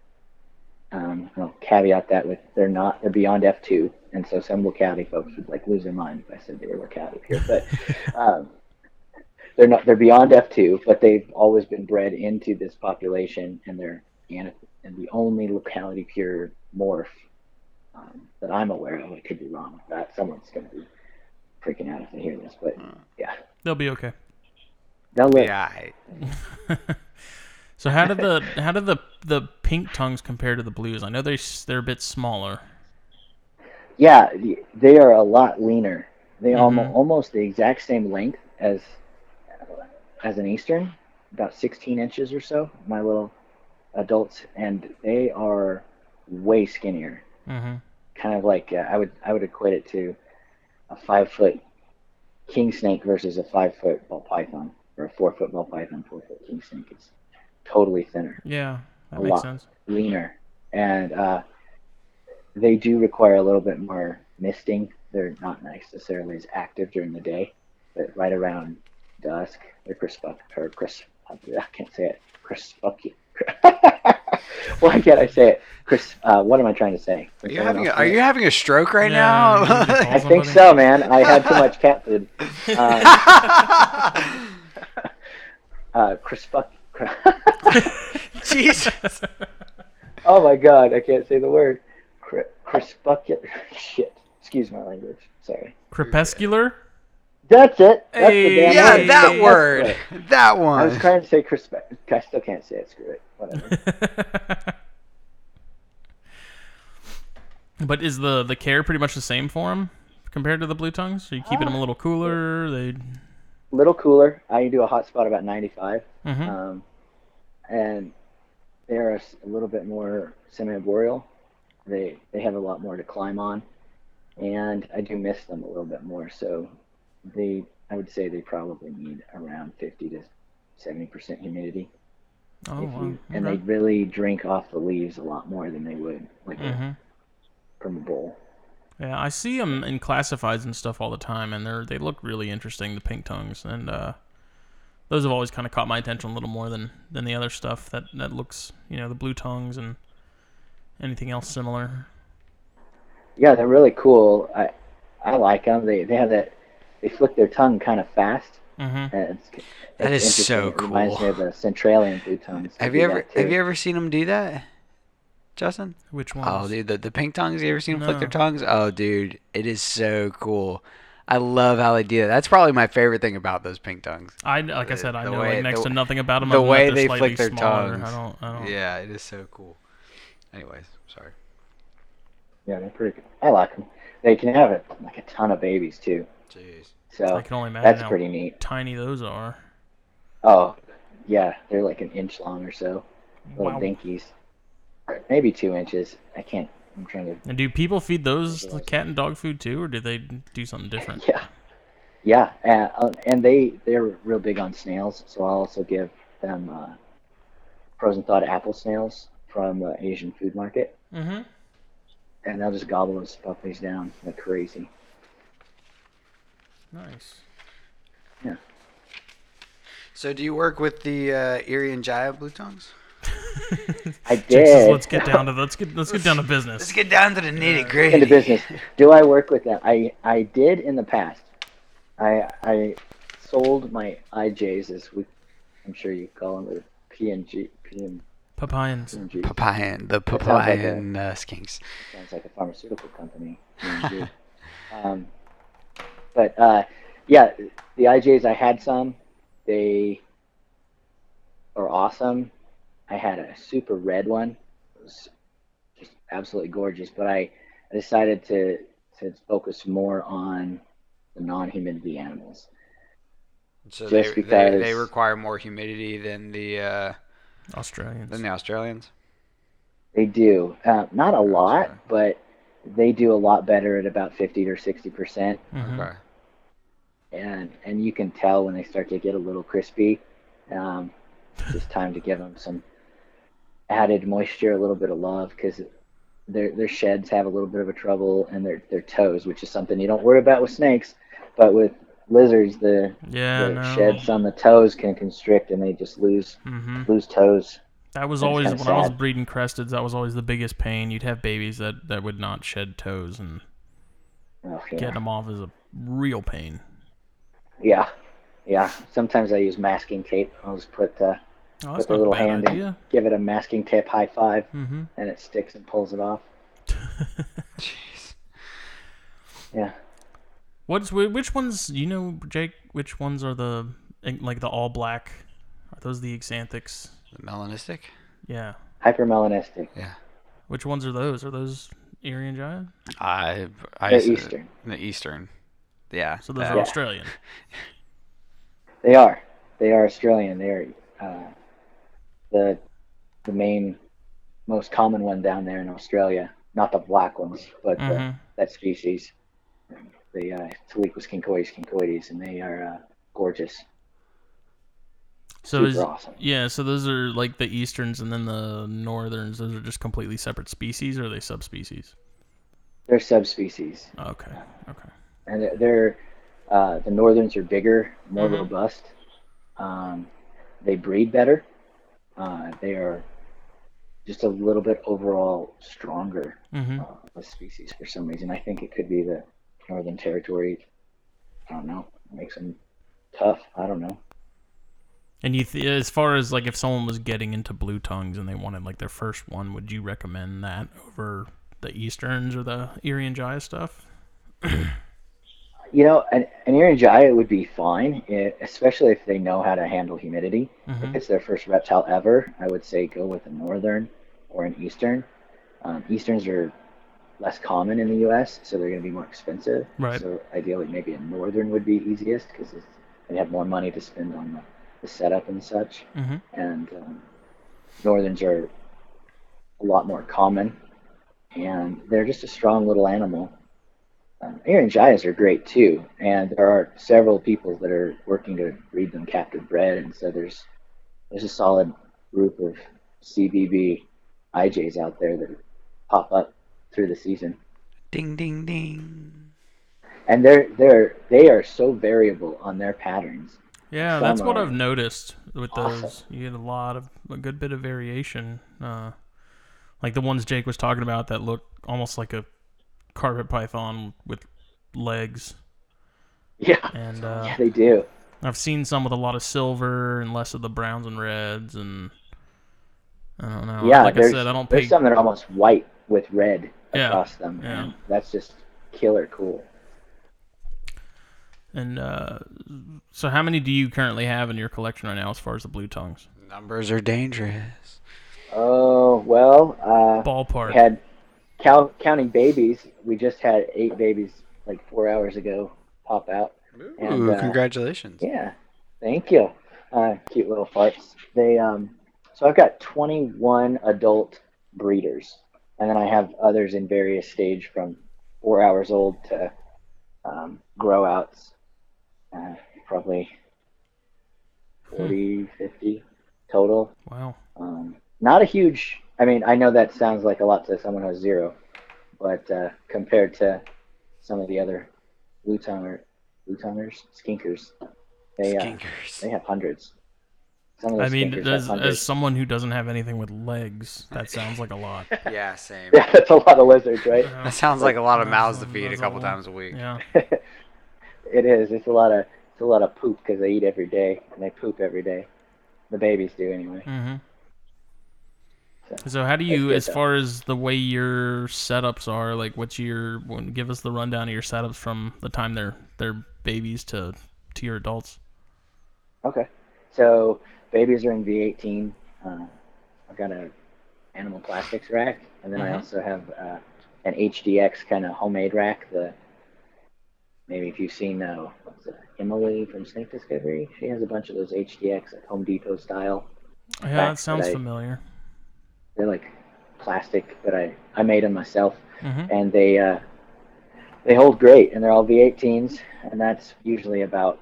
Um, I'll caveat that with they're not they're beyond F2, and so some locality folks would like lose their mind if I said they were locality pure. But um, they're not they're beyond F2, but they've always been bred into this population, and they're anath- and the only locality pure morph um, that I'm aware of. I could be wrong with that. Someone's going to be freaking out if they hear this, but yeah, They'll be okay. they'll live. Yeah. I- So how did the how did the the pink tongues compare to the blues? I know they they're a bit smaller. Yeah, they are a lot leaner. They Mhm. almost almost the exact same length as as an eastern, about 16 inches or so. My little adults, and they are way skinnier. Mm-hmm. Kind of like uh, I would I would equate it to a five foot king snake versus a five foot ball python, or a four foot ball python, four foot king snake. It's totally thinner. Yeah, that A makes lot. sense. leaner, and uh, they do require a little bit more misting. They're not necessarily as active during the day, but right around dusk, they're crisp or crisp. I can't say it. Crispucky. Why can't I say it? Chris, uh, what am I trying to say? Are you having a, are you having a stroke right Yeah, you need to now? I think so, man. I had too much cat food. Uh, uh, crispuck. Jesus. oh my god, I can't say the word. Cri- Crispucket. Shit. Excuse my language. Sorry. Crepuscular. That's it. That's Hey, the damn Yeah, word. that That's word. it. That one. I was trying to say crisp. I still can't say it. Screw it. Whatever. but is the the care pretty much the same for them compared to the blue tongues? Are you keeping them a little cooler? They. little cooler. I do a hot spot about 95, hmm um, and they're a little bit more semi-arboreal. They they have a lot more to climb on, and I do miss them a little bit more. So they, I would say they probably need around 50 to 70 percent humidity. oh, wow. you, and they really drink off the leaves a lot more than they would like a- hmm from a bowl. Yeah, I see them in classifieds and stuff all the time, and they're they look really interesting. The pink tongues, and uh, those have always kind of caught my attention a little more than than the other stuff that that looks, you know, the blue tongues and anything else similar. Yeah, they're really cool. I I like them. They they have that they flick their tongue kind of fast. Mm-hmm. And it's, it's That is interesting. so It reminds cool. me of the Centralian blue tongues. Have you ever have you ever seen them do that, Justin? Which one? Oh, dude, the, the pink tongues. You ever seen them flick their tongues? Oh, dude, it is so cool. I love how they do that. That's probably my favorite thing about those pink tongues. I like I said, I know way- like next the- to nothing about them. the other than way they're they slightly flick their smaller. tongues. I don't. I don't. Yeah, it is so cool. Anyways, sorry. Yeah, they're pretty good. I like them. They can have it like a ton of babies too. Jeez. So I can only imagine that's how pretty neat. tiny those are. Oh, yeah, they're like an inch long or so. Little Wow. dinkies. Maybe two inches. I can't. I'm trying to. And do people feed those the cat and dog food too, or do they do something different? Yeah. Yeah, and, uh, and they they're real big on snails, so I'll also give them uh, frozen thawed apple snails from the Asian food market, Mm-hmm. and they'll just gobble those puppies down like crazy. Nice. Yeah. So, do you work with the uh, Irian Jaya blue tongues? I Jason, did. let's get down to let's get let's get down to business. Let's get down to the nitty gritty. into business. Do I work with them? I I did in the past. I I sold my IJs as we, I'm sure you call them, or PNG PN, Papayans. PNG. Papayan, the sounds like a- Papayan uh, skinks. Sounds like a pharmaceutical company. Um, but uh, yeah, the IJs I had some. They are awesome. I had a super red one. It was just absolutely gorgeous. But I, I decided to to focus more on the non-humidity animals. So Just they, they they require more humidity than the uh, Australians. than the Australians. They do uh, not a lot, but they do a lot better at about fifty or sixty percent. Mhm. Okay. And and you can tell when they start to get a little crispy. Um, it's time to give them some added moisture, a little bit of love, because their their sheds have a little bit of a trouble, and their their toes, which is something you don't worry about with snakes, but with lizards, the, Yeah, the no. sheds on the toes can constrict, and they just lose hmm lose toes. That was always when kinda I was breeding cresteds. That was always the biggest pain. You'd have babies that that would not shed toes, and Oh, yeah. getting them off is a real pain. Yeah, yeah. Sometimes I use masking tape. I'll just put uh, Oh, put the a little bad hand in, give it a masking tape high five, Mm-hmm. and it sticks and pulls it off. Jeez. Yeah. What's which ones? You know, Jake. Which ones are the like the all black? Are those the Xanthics? The melanistic? Yeah. Hypermelanistic. Yeah. Which ones are those? Are those Irian Jaya? I, I They're s- Eastern. The Eastern. Yeah. So those that- are Yeah. Australian. They are. They are Australian. They are uh, the the main, most common one down there in Australia. Not the black ones, but the, Mhm. that species. The uh, Tiliqua scincoides scincoides, and they are uh, gorgeous. So Super is awesome. yeah. So those are like the easterns, and then the northerns. Those are just completely separate species, or are they subspecies? They're subspecies, Okay. Okay. And they're, uh, the northerns are bigger, more Mhm. robust. Um, they breed better. Uh, they are just a little bit overall stronger Mm-hmm. uh, a species for some reason. I think it could be the Northern Territory. I don't know. Makes them tough. I don't know. And you, th- as far as like if someone was getting into blue tongues and they wanted like their first one, would you recommend that over the easterns or the Irian Jaya stuff? You know, an, an Irian would be fine, eh, especially if they know how to handle humidity. If Mm-hmm. it's their first reptile ever, I would say go with a Northern or an Eastern. Um, Easterns are less common in the U.S., so they're going to be more expensive. Right. So ideally, maybe a Northern would be easiest because they have more money to spend on the, the setup and such. Mm-hmm. and um, northerns are a lot more common, and they're just a strong little animal. Um, Irian Jayas are great too, and there are several people that are working to breed them captive bred, and so there's there's a solid group of CBB IJs out there that pop up through the season, Ding, ding, ding. and they're they're they are so variable on their patterns. Yeah, Some that's what I've noticed with awesome. those. You get a lot of a good bit of variation. Uh, like the ones Jake was talking about that look almost like a carpet python with legs. Yeah, And uh, yeah, they do. I've seen some with a lot of silver and less of the browns and reds and I don't know. Yeah, like I there's, said, I don't there's some that are almost white with red Yeah, across them, yeah. and that's just killer cool. And uh, so, how many do you currently have in your collection right now, as far as the blue tongues? Numbers are dangerous. Oh well, uh, Ballpark. we had count, counting babies. We just had eight babies like four hours ago pop out. And, Ooh, uh, congratulations. Yeah, thank you. Uh, cute little farts. They um, so I've got 21 adult breeders, and then I have others in various stage from four hours old to um, grow outs. Uh, probably 40, 50 total. wow. Um, not a huge. I mean, I know that sounds like a lot to someone who has zero, but uh, compared to some of the other blue tonguer, blue tonguers, skinkers, they uh, Skinkers. they have hundreds. Some of I mean, as, as someone who doesn't have anything with legs, that sounds like a lot. Yeah, same. yeah, that's a lot of lizards, right? That sounds like a lot of mouths to feed a couple lot. times a week. Yeah. it is. It's a lot of it's a lot of poop because they eat every day and they poop every day. The babies do anyway. hmm So, how do you, as far as the way your setups are, like what's your, when, give us the rundown of your setups from the time they're they're babies to to your adults. Okay. So babies are in V18. Uh, I've got a animal plastics rack, and then I Mhm. also have uh, an HDX kind of homemade rack. The maybe if you've seen uh, what's it, Emily from Snake Discovery, she has a bunch of those HDX like Home Depot style. Yeah, that sounds that I- familiar. They're like plastic, but I I made them myself, hmm and they uh, they hold great, and they're all V18s, and that's usually about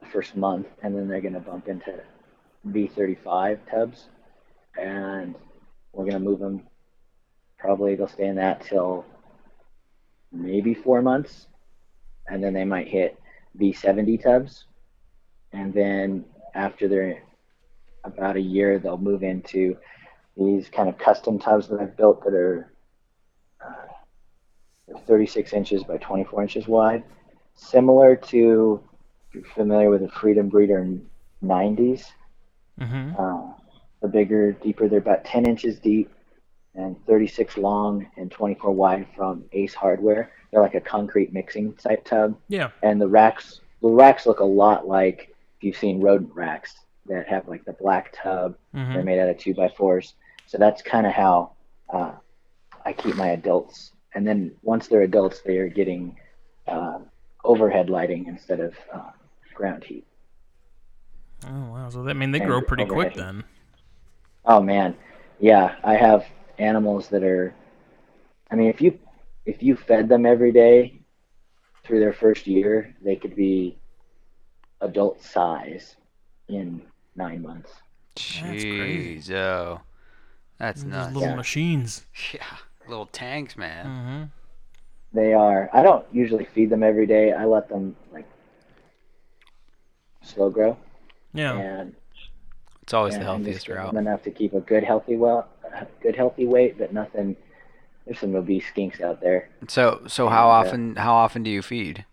the first month, and then they're going to bump into V35 tubs, and we're going to move them. Probably they'll stay in that till maybe four months, and then they might hit V70 tubs, and then after they're about a year, they'll move into these kind of custom tubs that I've built that are uh, 36 inches by 24 inches wide, similar to if you're familiar with a Freedom Breeder 90s. hmm Uh, the bigger, deeper, they're about 10 inches deep and 36 long and 24 wide from Ace Hardware. they're like a concrete mixing type tub, Yeah. and the racks the racks look a lot like if you've seen rodent racks that have like the black tub. hmm They're made out of two by fours. So that's kind of how uh, I keep my adults. And then once they're adults, they are getting uh, overhead lighting instead of uh, ground heat. Oh wow. So that I mean they And grow pretty quick overhead. then. Oh man, yeah, I have animals that are. I mean, if you if you fed them every day through their first year, they could be adult size in nine months. That's crazy. Jeez, oh, that's Those nuts. little Yeah. machines. Yeah, little tanks, man. Mm-hmm. They are. I don't usually feed them every day. I let them like slow grow, Yeah. and, It's always and the healthiest route. enough to keep a good healthy well, good healthy weight, but nothing. There's some obese skinks out there. So, so how Yeah. often? How often do you feed?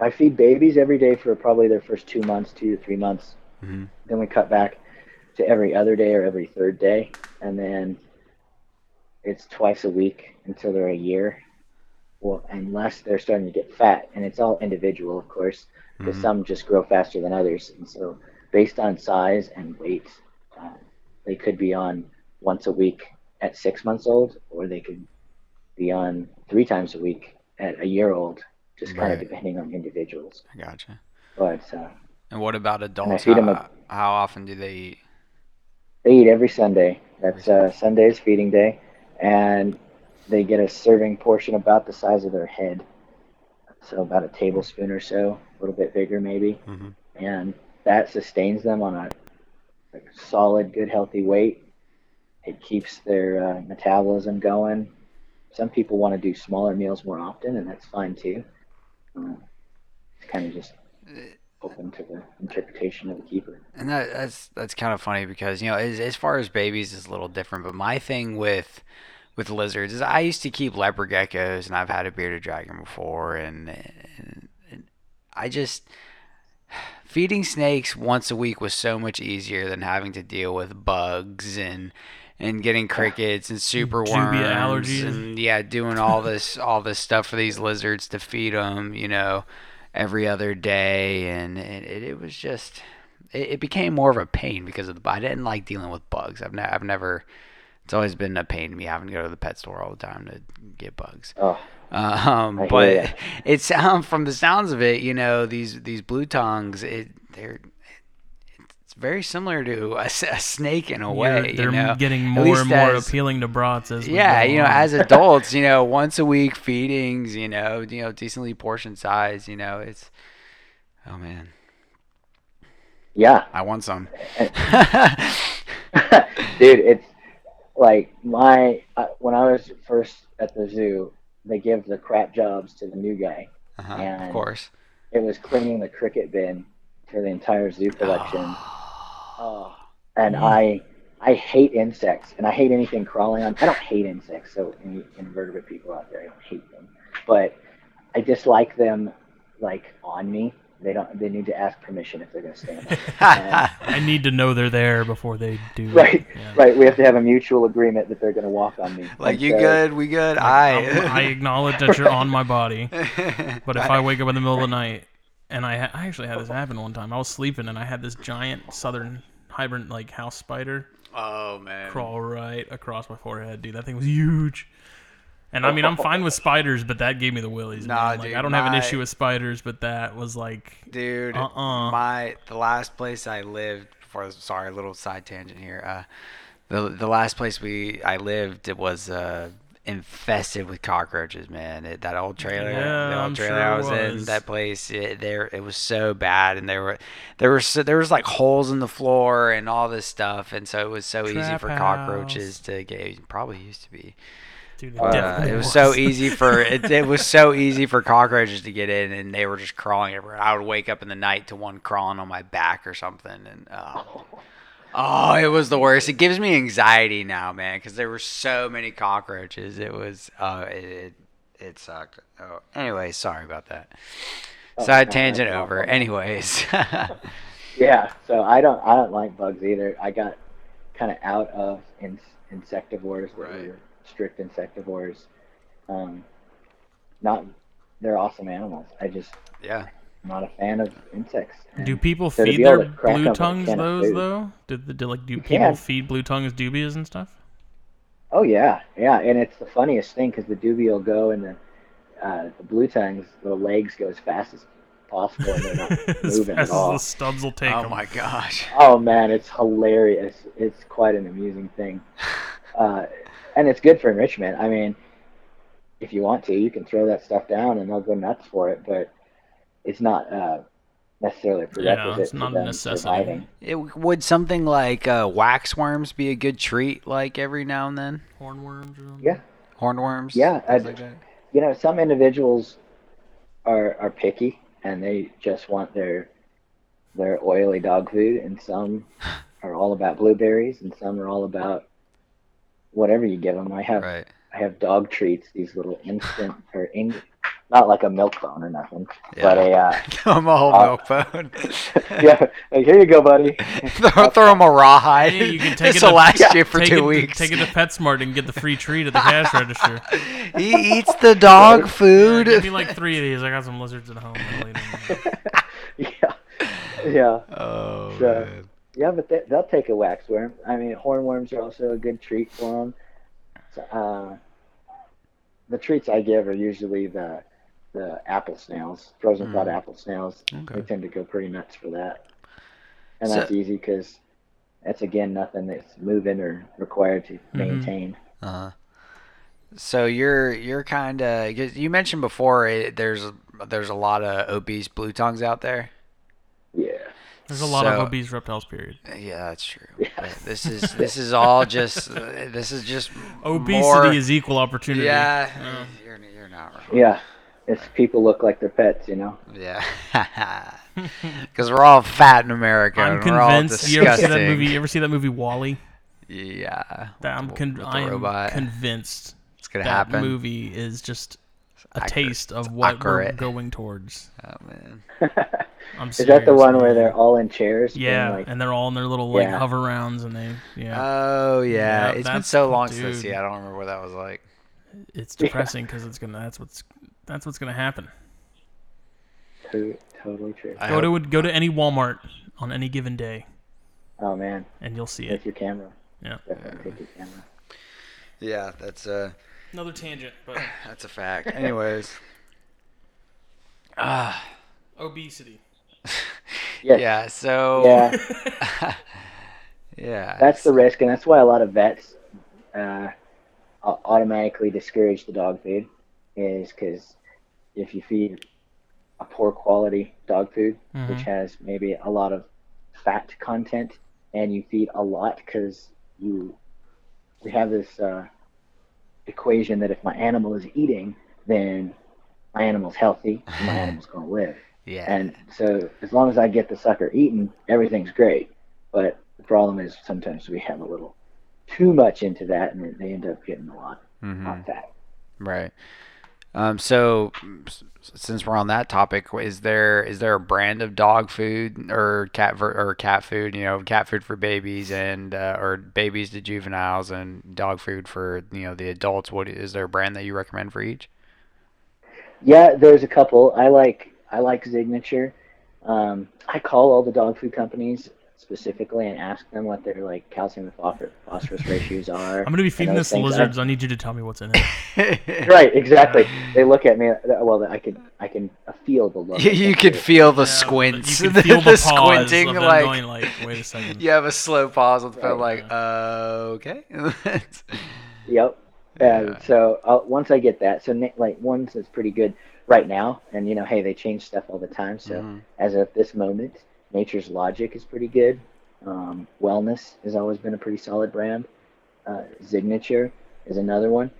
I feed babies every day for probably their first two months, two to three months. Mhm. Then we cut back to every other day or every third day, and then it's twice a week until they're a year. Well, unless they're starting to get fat, and it's all individual, of course, because Mhm. some just grow faster than others, and so based on size and weight, uh, they could be on once a week at six months old, or they could be on three times a week at a year old, just kind of depending on individuals. I gotcha. But uh, And what about adults? How, a- how often do they eat? they eat every Sunday. That's uh, Sunday's feeding day, and they get a serving portion about the size of their head, so about a tablespoon or so, a little bit bigger maybe, Mhm. and that sustains them on a like, solid, good, healthy weight. It keeps their uh, metabolism going. Some people want to do smaller meals more often, and that's fine too. Uh, it's kind of just open to the interpretation of the keeper. And that, that's that's kind of funny because you know, as as far as babies, is a little different. But my thing with with lizards is I used to keep leopard geckos, and I've had a bearded dragon before, and, and, and I just feeding snakes once a week was so much easier than having to deal with bugs and and getting crickets and super Dubia worms allergies. and yeah, doing all this all this stuff for these lizards to feed them, you know, every other day, and it, it, it was just it, it became more of a pain because of the I didn't like dealing with bugs. I've ne- I've never it's always been a pain to me having to go to the pet store all the time to get bugs. Oh, Um, but it's um, from the sounds of it, you know, these these blue tongues, it they're it's very similar to a snake in a way. they're you know? getting more and more as- appealing to brats as we Yeah, go you know, on. as adults, you know, once a week feedings, you know, you know, decently portioned size, you know, it's oh man, yeah. I want some. dude it's like my uh, when i was first at the zoo they give the crap jobs to the new guy uh-huh, And- of course. it was cleaning the cricket bin for the entire zoo collection oh, and Mm. i i hate insects and i hate anything crawling on i don't hate insects so any invertebrate people out there i don't hate them but i dislike them like on me they don't they need to ask permission if they're going to stand on I need to know they're there before they do. Right, Yeah. right. We have to have a mutual agreement that they're going to walk on me. like And you so- good, we good. Um, I I acknowledge that you're on my body, but if I wake up in the middle of the night and I, ha- I actually had this happen one time. I was sleeping and I had this giant southern hybrid like house spider oh man, crawl right across my forehead, dude. That thing was huge. And I mean, I'm fine with spiders, but that gave me the willies. Nah, man. Like, dude, I don't have an my- issue with spiders, but that was like, dude. Uh-uh. My the last place I lived before. Sorry, a little side tangent here. Uh, the the last place we I lived it was uh infested with cockroaches, man. It, that old trailer, Yeah, the old trailer sure I it was, in, that place, it, there it was so bad, and there were there were so, there was like holes in the floor and all this stuff, and so it was so easy Trap for house. cockroaches to get. Probably used to be. dude, it uh, it was so easy for it, it was so easy for cockroaches to get in, and they were just crawling everywhere. I would wake up in the night to one crawling on my back or something, and oh, oh it was the worst. It gives me anxiety now, man, because there were so many cockroaches. It was, uh, it, it, it sucked. Oh, anyway, sorry about that. Side tangent over. Anyways, Yeah, so I don't I don't like bugs either. I got kind of out of in, insectivores Right. were strict insectivores. Um, not they're awesome animals. I just Yeah. I'm not a fan of insects. Do people so feed their blue tongues those though? Did the, do, like do You people can. feed blue tongues dubias and stuff? Oh yeah, yeah, and it's the funniest thing because the dubia will go and the uh, the blue tongues, the legs go as fast as possible and they're not as moving fast at all. as the stubs will take Oh 'em. my gosh. Oh man, it's hilarious. It's quite an amusing thing, uh, and it's good for enrichment. I mean, if you want to, you can throw that stuff down and they'll go nuts for it, but it's not uh, necessarily a prerequisite it's not a necessity. surviving. It, would something like uh, waxworms be a good treat, like every now and then? Hornworms or? Yeah. Hornworms? Yeah, I'd- like that? you know, some individuals are are picky and they just want their their oily dog food, and some are all about blueberries, and some are all about whatever you give them. I have Right. I have dog treats, these little instant or in, not like a milk bone or nothing, Yeah. but a uh, Throw him a whole Uh, milk bone. yeah, like here you go, buddy. throw, throw him a rawhide. Hey, you can take it this will to- last yeah, you for two it, weeks. Take it to PetSmart and get the free treat at the cash register. he eats the dog Yeah, food. give me like three of these. I got some lizards at home. I'll eat 'em. yeah, yeah. oh, So- man. Yeah, but they, they'll take a waxworm. I mean, hornworms are also a good treat for them. So, uh, the treats I give are usually the the apple snails, frozen thawed Mm. apple snails. They tend to go pretty nuts for that, and So- that's easy because that's again nothing that's moving or required to Mm-hmm. maintain. Uh-huh. So you're you're kind of you mentioned before it, there's there's a lot of obese blue tongues out there. Yeah, There's a lot of obese reptiles. Period. Yeah, that's true. Yeah. This is this is all just this is just Obesity more- is equal opportunity. Yeah, Uh, you're you're not wrong. yeah. It's people look like their pets, you know. Yeah, because we're all fat in America. I'm and we're all convinced. You ever see that movie? You ever see that movie WALL-E? Yeah, That I'm con- I am convinced it's gonna that happen. movie is just a Accurate. taste of It's what accurate. we're going towards. Oh man. I'm Is that the serious, one where they're all in chairs? Yeah, like, and they're all in their little like Yeah. hover rounds, and they yeah. Oh yeah, Yeah, it's been so long since I dude. see. it, I don't remember what that was like. it's depressing because it's gonna. That's what's that's what's gonna happen. to- totally true. I Go hope- to go to any Walmart on any given day, Oh man, and you'll see take it. your camera. Yeah. Definitely take your camera. yeah, that's a Another tangent, but that's a fact. Anyways. Ah. obesity. Yes. Yeah. So. Yeah. yeah. That's the risk, and that's why a lot of vets uh, automatically discourage the dog food, is because if you feed a poor quality dog food, which Mhm. has maybe a lot of fat content, and you feed a lot because you we have this uh, equation that if my animal is eating, then my animal's healthy, and my animal's going to live. Yeah. And so as long as I get the sucker eaten, everything's great. But the problem is sometimes we have a little too much into that, and they end up getting a lot Mhm. of fat. Right. Um, so, since we're on that topic, is there is there a brand of dog food or cat ver- or cat food? You know, cat food for babies and uh, or babies to juveniles and dog food for you know the adults. What is there a brand that you recommend for each? Yeah, there's a couple. I like I like Signature. Um, I call all the dog food companies specifically and ask them what their like calcium and phosphor- phosphorus ratios are. I'm gonna be feeding this to things. lizards. I need you to tell me what's in it. Right, exactly. They look at me. Well, I can I can feel the look. you, you could feel the Yeah, squints, You can feel the, pause squinting, of like going like, wait a second. you have a slow pause with the Right. like, uh, okay. Yep. Yeah. So uh, once I get that, so like once that's pretty good right now, and you know, hey, they change stuff all the time. So Mhm. as of this moment, Nature's Logic is pretty good. Um, Wellness has always been a pretty solid brand. Uh, Signature is another one.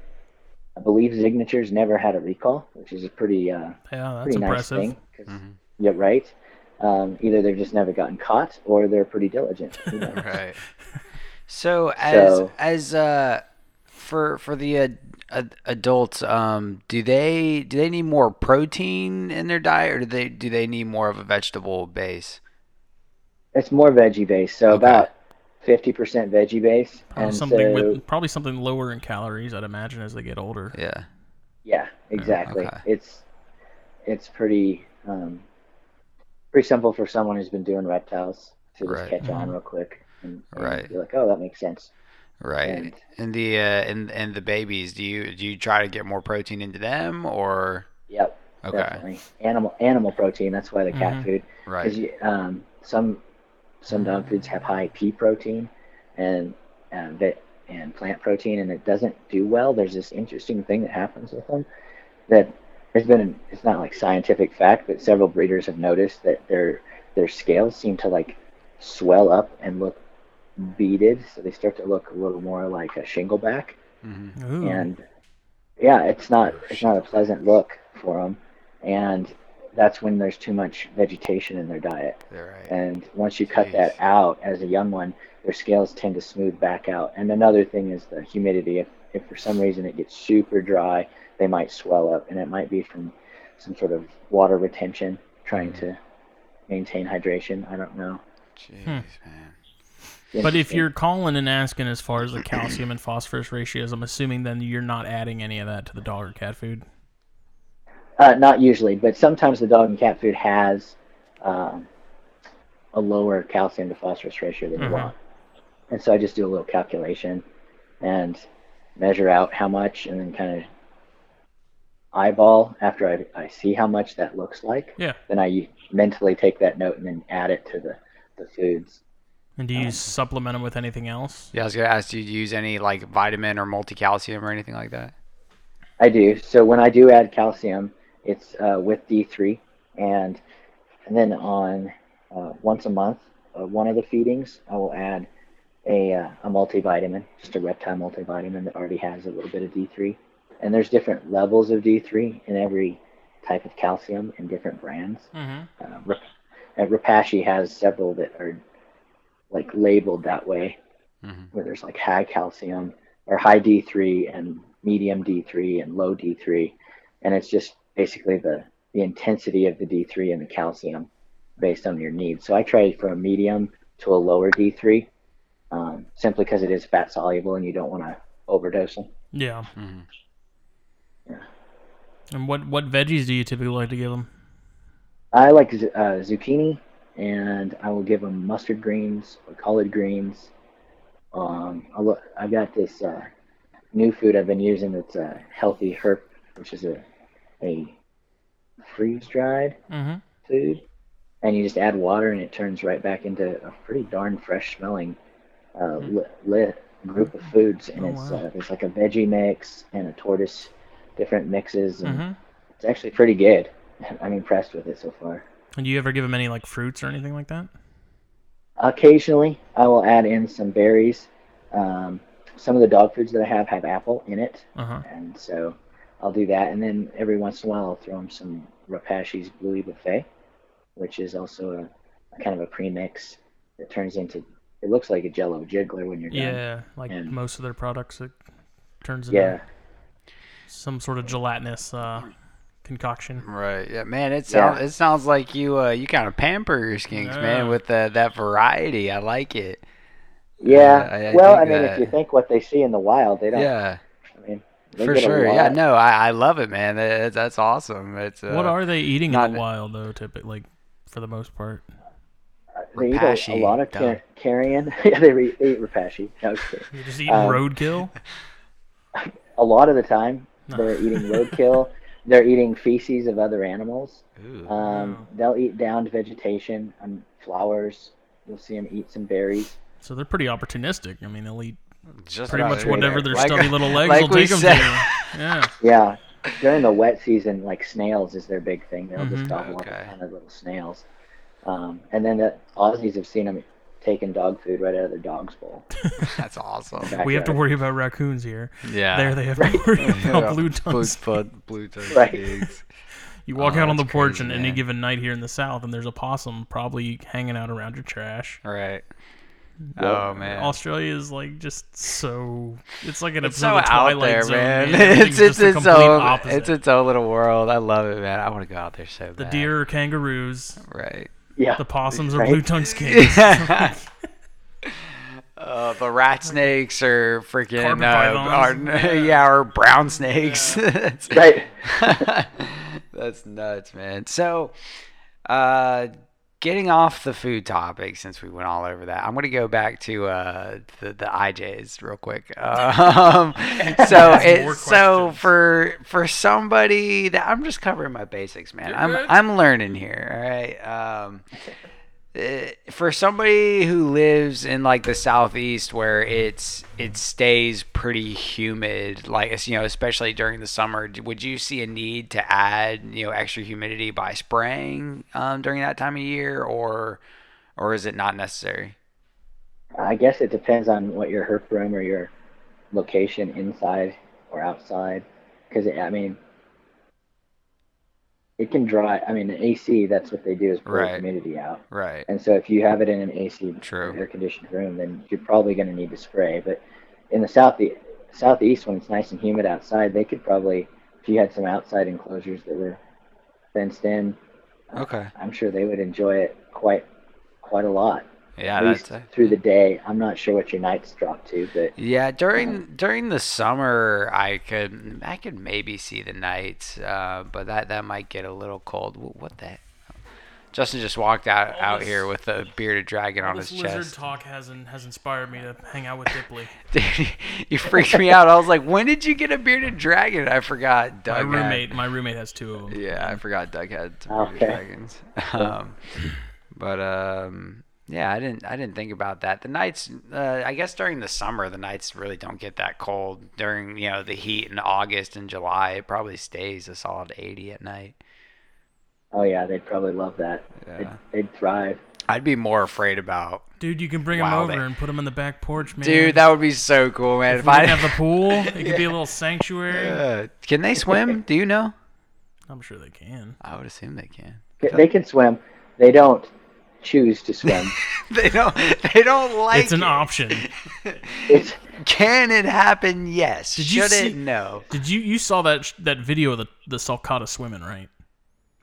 I believe Signature's never had a recall, which is a pretty uh, Yeah, that's pretty nice impressive. thing. 'cause- Mhm. Yeah, right. Um, either they've just never gotten caught, or they're pretty diligent. You know? right. So as So- as uh for for the uh, ad- adults, um, do they do they need more protein in their diet, or do they do they need more of a vegetable base? It's more veggie based, so Okay. about fifty percent veggie base, Probably and something so with probably something lower in calories, I'd imagine, as they get older. Yeah. yeah, exactly. Okay. It's it's pretty um, pretty simple for someone who's been doing reptiles to just Right. catch on Mhm. real quick and, and Right. be like, oh, that makes sense. Right. And- And the uh, and and the babies, do you do you try to get more protein into them or Yep, okay, definitely. Animal animal protein. That's why the cat Mhm. food. right? Because um, some some dog foods have high pea protein and that and plant protein, and it doesn't do well. There's this interesting thing that happens with them that there's been it's not like scientific fact, but several breeders have noticed that their their scales seem to like swell up and look beaded, so they start to look a little more like a shingleback. Hmm and yeah, it's not it's not a pleasant look for them, and that's when there's too much vegetation in their diet. Right. And once you cut Jeez. that out as a young one, their scales tend to smooth back out. And another thing is the humidity. If if for some reason it gets super dry, they might swell up, and it might be from some sort of water retention, trying to maintain hydration. I don't know. Jeez, Hmm. man. But if you're calling and asking as far as the calcium and phosphorus ratios, I'm assuming then you're not adding any of that to the dog or cat food. Uh, not usually, but sometimes the dog and cat food has um, a lower calcium to phosphorus ratio than Mhm. you want. And so I just do a little calculation and measure out how much and then kind of eyeball after I, I see how much that looks like. Yeah. Then I mentally take that note and then add it to the, the foods. And do you supplement them with anything else? Yeah, I was gonna ask, do you use any like vitamin or multi-calcium or anything like that? I do. So when I do add calcium, it's uh, with D3, and and then on uh, once a month, uh, one of the feedings, I will add a uh, a multivitamin, just a reptile multivitamin that already has a little bit of D3. And there's different levels of D3 in every type of calcium in different brands. Mm-hmm. Uh, uh, Repashy has several that are like labeled that way hmm where there's like high calcium or high D3 and medium D3 and low D3, and it's just basically the the intensity of the D3 and the calcium based on your needs. So I try for a medium to a lower D3, um, simply because it is fat soluble and you don't want to overdose them. Yeah. Mm-hmm. yeah. And what what veggies do you typically like to give them? I like uh, zucchini, and I will give them mustard greens or collard greens. Um, I lo- I've got this uh, new food I've been using that's a healthy herb, which is a a freeze dried Mm-hmm. food, and you just add water and it turns right back into a pretty darn fresh smelling uh, li- lit group of foods. And Oh, it's wow. uh, there's like a veggie mix and a tortoise, different mixes, and Mm-hmm. it's actually pretty good. I'm impressed with it so far. And do you ever give them any like fruits or anything like that? Occasionally, I will add in some berries. Um, some of the dog foods that I have have apple in it, Uh huh. and so I'll do that. And then every once in a while, I'll throw them some Repashy's Bluey Buffet, which is also a, a kind of a premix that turns into. It looks like a Jello jiggler when you're done. Yeah, like And- most of their products, it turns into Yeah. some sort of gelatinous uh, concoction. Right. Yeah, man. It Yeah. sounds it sounds like you uh you kind of pamper your skinks, Yeah. man, with the, that variety. I like it. Yeah. I- I well, I mean, that- if you think what they see in the wild, they don't. Yeah, I mean, they for sure. Yeah, no, I, I love it, man. That's, that's awesome. It's uh, what are they eating in the wild though? Typically, like for the most part. They eat a, a lot of car- carrion. yeah, they, re- they eat Repashy. No, just kidding. You're just eating Um, roadkill. a lot of the time they're eating roadkill. They're eating feces of other animals. Ooh. Um, Wow. they'll eat downed vegetation and flowers. You'll see them eat some berries. So they're pretty opportunistic. I mean, they'll eat Just pretty much it. whatever their Like- stubby little legs like will we take them to. Yeah. Yeah, during the wet season, like snails is their big thing. They'll Mhm. just gobble up Okay. a ton of little snails. Um, and then the Aussies have seen them taking dog food right out of their dog's bowl. That's awesome. We have to worry about raccoons here. Yeah. There they have to worry about blue Blue, tongues. blue, blue tongue Right. pigs. You walk Oh, out on the porch crazy, and any given night here in the south, and there's a possum probably hanging out around your trash. Right. Yep. Oh man. Australia is like just so. It's like an It's episode so of the out Twilight there, Zone, man. man. It's it's just its own opposite. it's its own little world. I love it, man. I want to go out there so bad. the deer are kangaroos. Right. Yeah. The possums are Right. blue tongue skins. oh Uh, the rat snakes are freaking Carpet uh, are, pythons. yeah, or brown snakes. That's- Right. That's nuts, man. So, uh, getting off the food topic since we went all over that, I'm gonna go back to uh, the the IJs real quick. Um, so it so for for somebody that I'm just covering my basics, man. You're I'm good. I'm learning here. All right. Um, for somebody who lives in like the southeast where it's it stays pretty humid like you know especially during the summer would you see a need to add you know extra humidity by spraying um, during that time of year or or is it not necessary I guess it depends on what your herp room or your location inside or outside. Because I mean, it can dry. I mean, the AC. That's what they do is pull Right. humidity out. right And so if you have it in an AC True. air conditioned room, then you're probably going to need to spray. But in the south southeast, when it's nice and humid outside, they could probably, if you had some outside enclosures that were fenced in, okay I'm sure they would enjoy it quite quite a lot. Yeah At least that's through the day. I'm not sure what your nights drop to, but Yeah, during during the summer, I could I could maybe see the nights, uh, but that that might get a little cold. What the? heck? Justin just walked out All out this- here with a bearded dragon on his lizard chest. talk has in, has inspired me to hang out with Dipley. Dude, you freaked me out. I was like, when did you get a bearded dragon? I forgot. my Doug had- roommate, my roommate has two of them. Yeah, I forgot Doug had some Okay. bearded dragons. Um, but um, yeah, I didn't I didn't think about that. The nights, uh, I guess during the summer, the nights really don't get that cold. During you know the heat in August and July, it probably stays a solid 80 at night. oh yeah, they'd probably love that. They'd, Yeah. they'd thrive. I'd be more afraid about. Dude, you can bring Wow, them over they- and put them in the back porch, man. Dude, that would be so cool, man. if If, I have the pool, it could be a little sanctuary. Uh, can they swim? Do you know? I'm sure they can. I would assume they can. They- They can swim. They don't choose to swim. they don't. They don't like. it's an it. option. it's Can it happen? Yes. Did you Should see- it? No. Did you you saw that that video of the the sulcata swimming, right?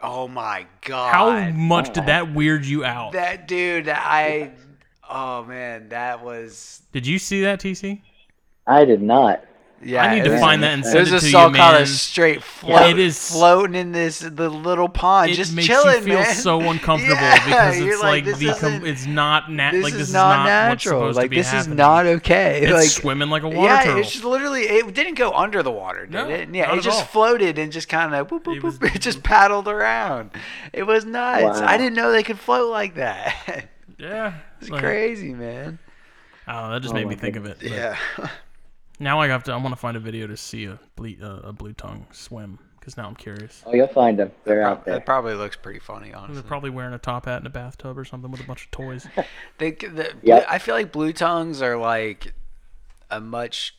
Oh my god. How much did oh. that weird you out? That dude, I. Oh man, that was. Did you see that, TC? I did not. Yeah, I need to was- find that and It send was it a to you, salt man. straight float, it is- floating in this the little pond, It just makes chilling, you feel man. so uncomfortable Yeah, because you're it's like, this the com- isn't- it's not nat- this like this is not not what's natural. supposed like to be this happening. is not okay. It's like swimming like a water yeah, turtle. it's just literally it didn't go under the water, did No, it? Yeah, not it at just all. floated and just kind of boop boop It boop. was- it just paddled around. It was nuts. Wow. I didn't know they could float like that. yeah, it's like- crazy, man. Oh, that just Oh made my me think of it. but Yeah. Now I have to. I want to find a video to see a ble- uh, a blue tongue swim because now I'm curious. Oh, you'll find them. They're out there. That probably looks pretty funny, honestly. They're probably wearing a top hat in a bathtub or something with a bunch of toys. They, the, Yep. I feel like blue tongues are like a much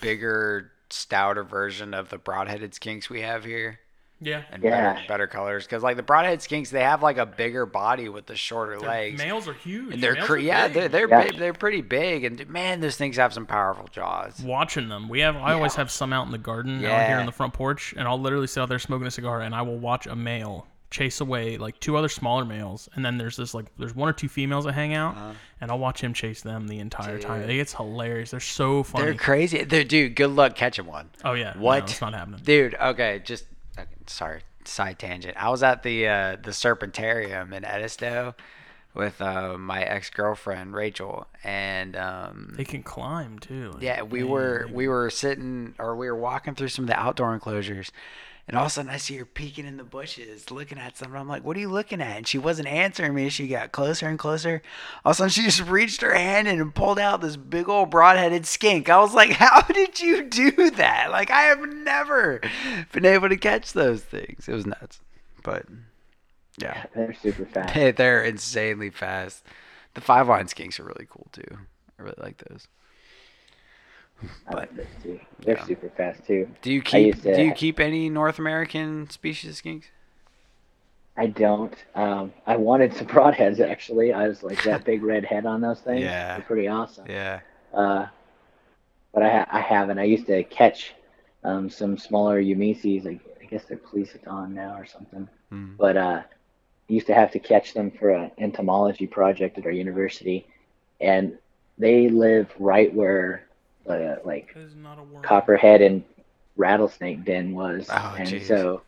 bigger, stouter version of the broad-headed skinks we have here, Yeah. and Yeah. better, better colors. Because like the broadhead skinks, they have like a bigger body with the shorter legs. Males are huge. and they're Males cre- are yeah, they're they're, Yeah. big, they're pretty big, and man, those things have some powerful jaws. watching them. We have. I always have some out in the garden out here on the front porch, and I'll literally sit out there smoking a cigar, and I will watch a male chase away like two other smaller males, and then there's this like there's one or two females that hang out, and I'll watch him chase them the entire time. Uh-huh. It's hilarious. They're so funny. They're crazy. They're, dude, good luck catching one. oh yeah. What? No, it's not happening. Dude, okay, just okay, sorry, side tangent. I was at the uh, the Serpentarium in Edisto with uh, my ex girlfriend Rachel, and um, They can climb too. yeah, we man, were we were sitting or we were walking through some of the outdoor enclosures. And all of a sudden, I see her peeking in the bushes, looking at something. I'm like, "What are you looking at?" And she wasn't answering me. She got closer and closer. All of a sudden, she just reached her hand in and pulled out this big old broad-headed skink. I was like, "How did you do that?" Like, I have never been able to catch those things. It was nuts, but yeah, They're super fast. they, they're insanely fast. The five-line skinks are really cool too. I really like those. I like those too. They're Yeah. super fast too. Do you keep to- Do you keep any North American species of skinks? I don't. Um, I wanted some broadheads actually. I was like that big red head on those things. Yeah. They're pretty awesome. Yeah. Uh, but I I haven't. I used to catch um, some smaller Eumeces. I, I guess they're Plestiodon now or something. Mm. But uh, used to have to catch them for an entomology project at our university, and they live right where the like not a copperhead and rattlesnake den was, Oh, and jeez. so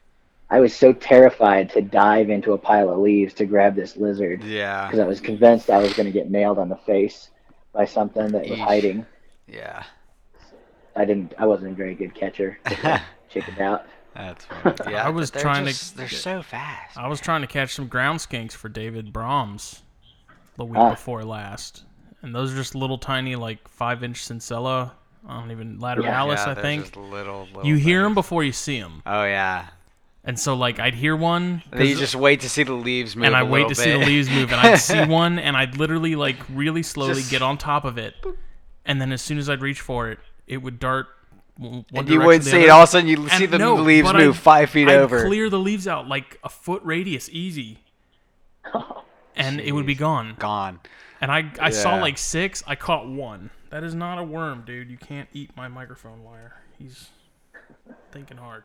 I was so terrified to dive into a pile of leaves to grab this lizard Yeah. because I was convinced I was going to get nailed on the face by something that was Eesh. hiding. Yeah. I didn't. I wasn't a very good catcher. Chickened out. That's funny. Yeah. I was but they're trying to- just- They're so fast. I was trying to catch some ground skinks for David Brahms the week Ah. before last, and those are just little tiny like five inch Scincella. I don't even lateralis. yeah, I think just little, little you hear them before you see them, Oh yeah. and so like I'd hear one, And then you 'cause- just wait to see the leaves move. and I a wait little to see the leaves move, and I'd see one, and I'd literally like really slowly Just- get on top of it, and then as soon as I'd reach for it, it would dart. w- One And you wouldn't see it. All of a sudden, you And see the no, leaves move I'd- five feet I'd over. clear the leaves out like a foot radius, easy, and it would be gone. Gone. And I I saw like six. I caught one. That is not a worm, dude. You can't eat my microphone wire. He's thinking hard.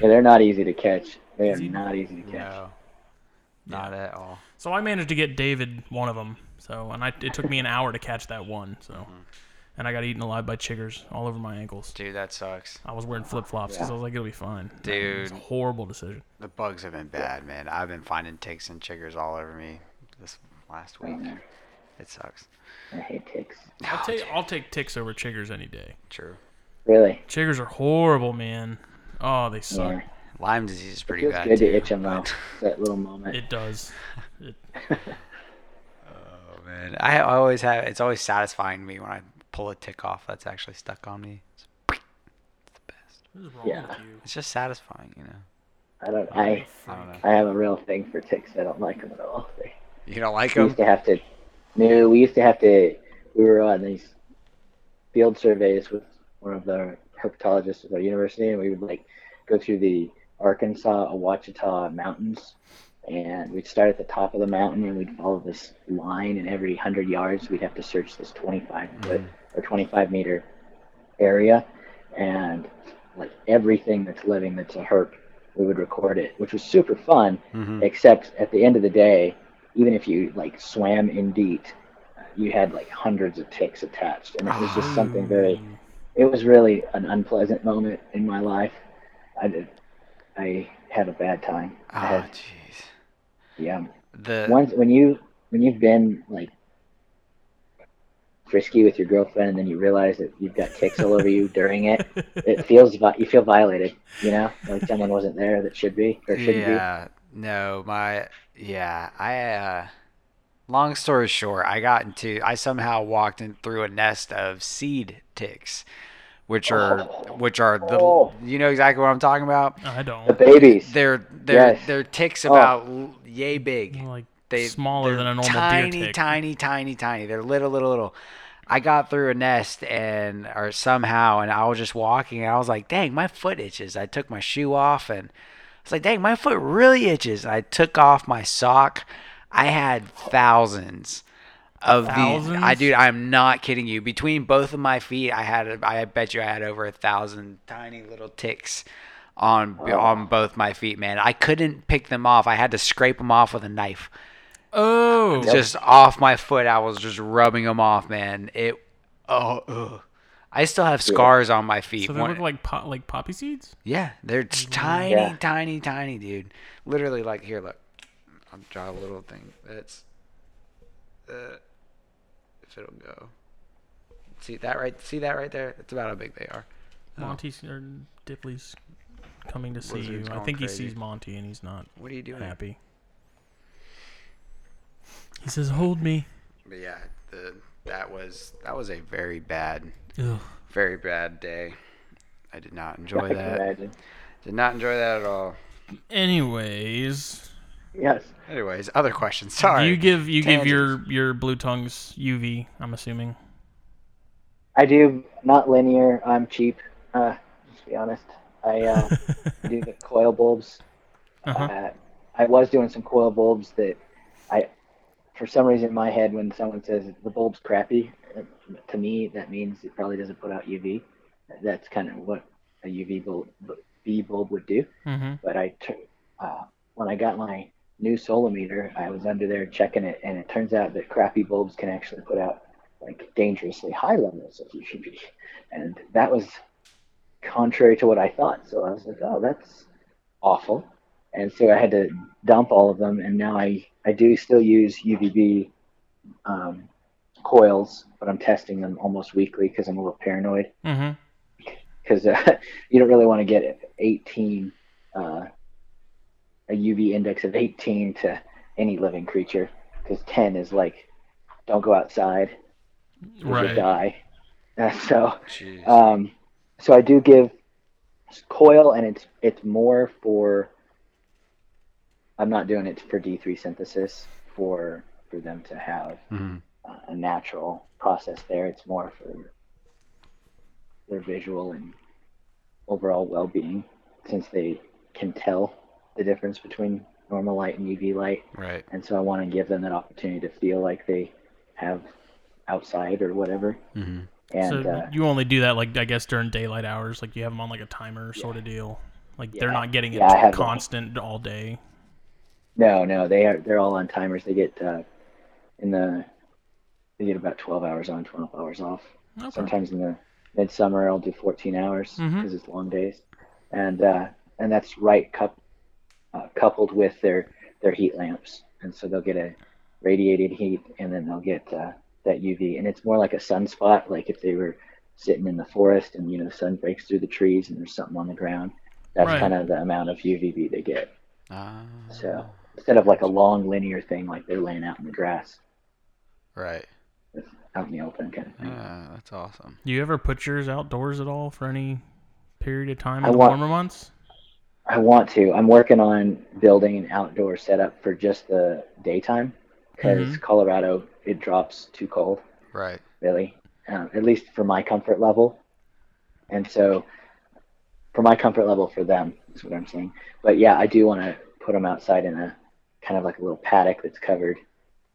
Yeah, they're not easy to catch. They are Easy? not easy to catch. No. Not at all. So I managed to get David one of them. So and I it took me an hour to catch that one. So Mm-hmm. and I got eaten alive by chiggers all over my ankles. Dude, that sucks. I was wearing flip flops because I was like, it'll be fine. it was a Dude. horrible decision. The bugs have been bad, man. I've been finding ticks and chiggers all over me this last week. It sucks. I hate ticks. I'll take I'll take ticks over chiggers any day. True. Really. Chiggers are horrible, man. Oh, they suck. Yeah. Lyme disease is It pretty feels bad good too. to itch them though. That little moment. It does. It, Oh man, I I always have. It's always satisfying to me when I pull a tick off that's actually stuck on me. It's, it's the best. what is wrong Yeah. with you? It's just satisfying, you know. I don't. I I don't know. I have a real thing for ticks. I don't like them at all. They, You don't like them? we used to have to. No, we used to have to. We were on these field surveys with one of the herpetologists at our university, and we would like go through the Arkansas Ouachita Mountains, and we'd start at the top of the mountain, and we'd follow this line, and every hundred yards, we'd have to search this 25 foot or 25 meter area, and like everything that's living that's a herp, we would record it, which was super fun Mm-hmm. except at the end of the day, even if you like swam in DEET, you had like hundreds of ticks attached, and it was just something very. Oh. It was really an unpleasant moment in my life. I did, I had a bad time. Oh, jeez. yeah. The Once when you when you've been like frisky with your girlfriend, and then you realize that you've got ticks all over you during it, it feels you feel violated. You know, like someone wasn't there that should be or shouldn't be. Yeah, no, my yeah, I. uh Long story short, I got into. I somehow walked in through a nest of seed ticks, which are which are the. Oh. You know exactly what I'm talking about. I don't. The babies. They're they're Yes. they're ticks Oh. about l- yay big. like They smaller than a normal tiny, deer tick. tiny, tiny, tiny. They're little, little, little. I got through a nest and or somehow, and I was just walking, and I was like, "Dang, my foot itches." I took my shoe off, and I was like, "Dang, my foot really itches." I took off my sock. I had thousands of these. I dude, I'm not kidding you. Between both of my feet, I had. I bet you I had over a thousand tiny little ticks on on both my feet, man. I couldn't pick them off. I had to scrape them off with a knife Oh, just off my foot. I was just rubbing them off, man. It, oh, ugh. I still have scars on my feet. so they One- look like po- like poppy seeds. yeah, they're just tiny, Yeah. tiny, tiny, dude. Literally, like here, look. I'll draw a little thing. That's, uh, if it'll go. See that right? See that right there? That's about how big they are. Oh. Monty's or Dipley's coming to see Lizard's you. I going think he sees Monty and he's not What are you doing? happy. He says, "Hold me." But yeah, the that was that was a very bad, Ugh. very bad day. I did not enjoy can that. imagine. Did not enjoy that at all. Anyways, Yes. Anyways, other questions. Sorry. you give you give your your blue tongues UV. I'm assuming. I do not linear. I'm cheap. Uh, just be honest. I uh, do the coil bulbs. Uh-huh. Uh, I was doing some coil bulbs that I, for some reason in my head, when someone says the bulb's crappy, to me that means it probably doesn't put out UV. That's kind of what a UV bulb, B bulb would do. Mm-hmm. But I, uh, when I got my new Solarmeter, I was under there checking it, and it turns out that crappy bulbs can actually put out like dangerously high levels of UVB, and that was contrary to what I thought. So I was like, oh, that's awful, and so I had to dump all of them, and now I I do still use UVB um, coils, but I'm testing them almost weekly because I'm a little paranoid Mm-hmm. because uh, you don't really want to get 18 uh, a UV index of 18 to any living creature because 10 is like don't go outside you will die uh, so Jeez. um, so I do give coil and it's it's more for I'm not doing it for D3 synthesis for for them to have Mhm. uh, a natural process there. It's more for their visual and overall well-being, since they can tell the difference between normal light and UV light, Right. and so I want to give them that opportunity to feel like they have outside or whatever. hmm And so uh, you only do that like I guess during daylight hours, like you have them on like a timer sort of deal. Like they're not getting it Yeah, I have constant all day. No, no, they are they're all on timers. They get uh, in the they get about 12 hours on, 12 hours off. Okay. sometimes in the midsummer I'll do 14 hours because Mhm. it's long days, and uh, and that's right cup, uh, coupled with their their heat lamps, and so they'll get a radiated heat, and then they'll get uh, that UV, and it's more like a sunspot, like if they were sitting in the forest and you know the sun breaks through the trees and there's something on the ground. That's Right. kind of the amount of UVB they get. Ah, So instead of like a long linear thing, like they're laying out in the grass, right. out in the open kind of thing. Yeah, that's awesome. Do you ever put yours outdoors at all for any period of time I in the want- warmer months? I want to. I'm working on building an outdoor setup for just the daytime because Mhm. Colorado it drops too cold, Right. really, um, at least for my comfort level. And so, for my comfort level, for them is what I'm saying. But yeah, I do want to put them outside in a kind of like a little paddock that's covered,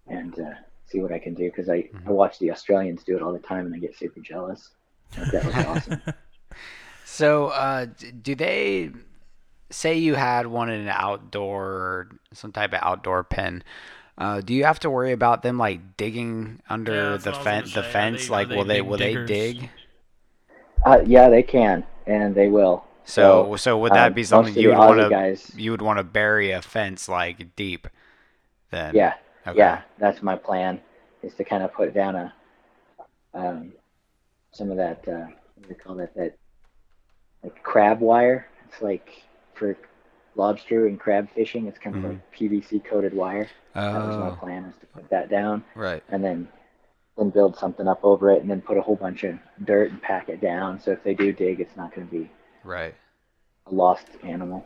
and uh, see what I can do because I I watch the Australians do it all the time and I get super jealous. That looks awesome. So, uh, do they say you had one in an outdoor, some type of outdoor pen? Uh, do you have to worry about them like digging under that's the what I was fence? gonna The fence, they- like, they will they big will diggers? they dig? Uh, yeah, they can and they will. So, so would that um, be something you would want to you would want to bury a fence like deep? Then Yeah, Okay. yeah, that's my plan. Is to kind of put down a um, some of that uh, what do they call that that like crab wire. It's like for lobster and crab fishing. It's kind of like PVC coated wire. That was my Oh, plan is to put that down right. and then then build something up over it and then put a whole bunch of dirt and pack it down. So if they do dig, it's not going to be Right. a lost animal.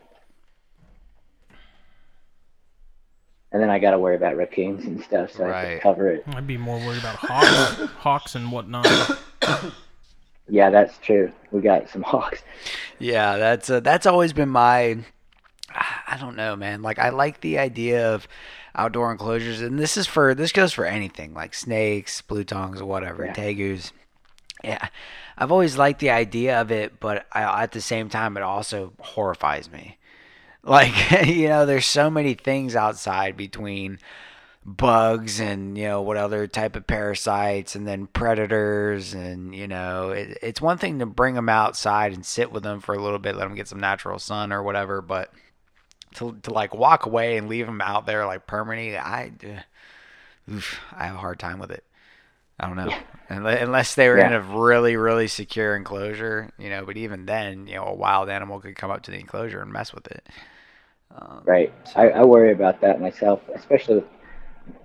And then I got to worry about raccoons and stuff, so I have to cover it. I'd be more worried about hawks, hawks and whatnot. Yeah, that's true. We got some hawks. Yeah, that's uh, that's always been my. I don't know, man. Like I like the idea of outdoor enclosures, and this is for this goes for anything like snakes, blue tongues, whatever, Yeah. tegus. Yeah, I've always liked the idea of it, but I, at the same time, it also horrifies me. Like you know, there's so many things outside between bugs and you know what other type of parasites and then predators and you know it, it's one thing to bring them outside and sit with them for a little bit let them get some natural sun or whatever but to, to like walk away and leave them out there like permanently i uh, oof, i have a hard time with it i don't know Unle- unless they were in a really really secure enclosure you know but even then you know a wild animal could come up to the enclosure and mess with it um, Right. I, I worry about that myself, especially with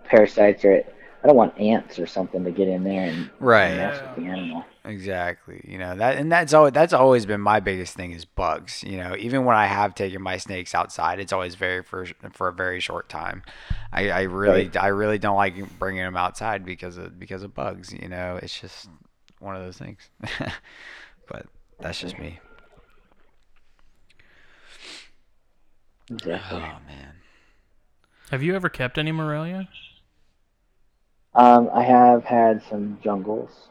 parasites or I don't want ants or something to get in there and Right. mess with the animal. Exactly. You know that, and that's always that's always been my biggest thing is bugs. You know, even when I have taken my snakes outside, it's always very for for a very short time. I, I really Right. I really don't like bringing them outside because of because of bugs. You know, it's just one of those things. but that's just me. Exactly. Oh man. Have you ever kept any Morelia? Um, I have had some jungles,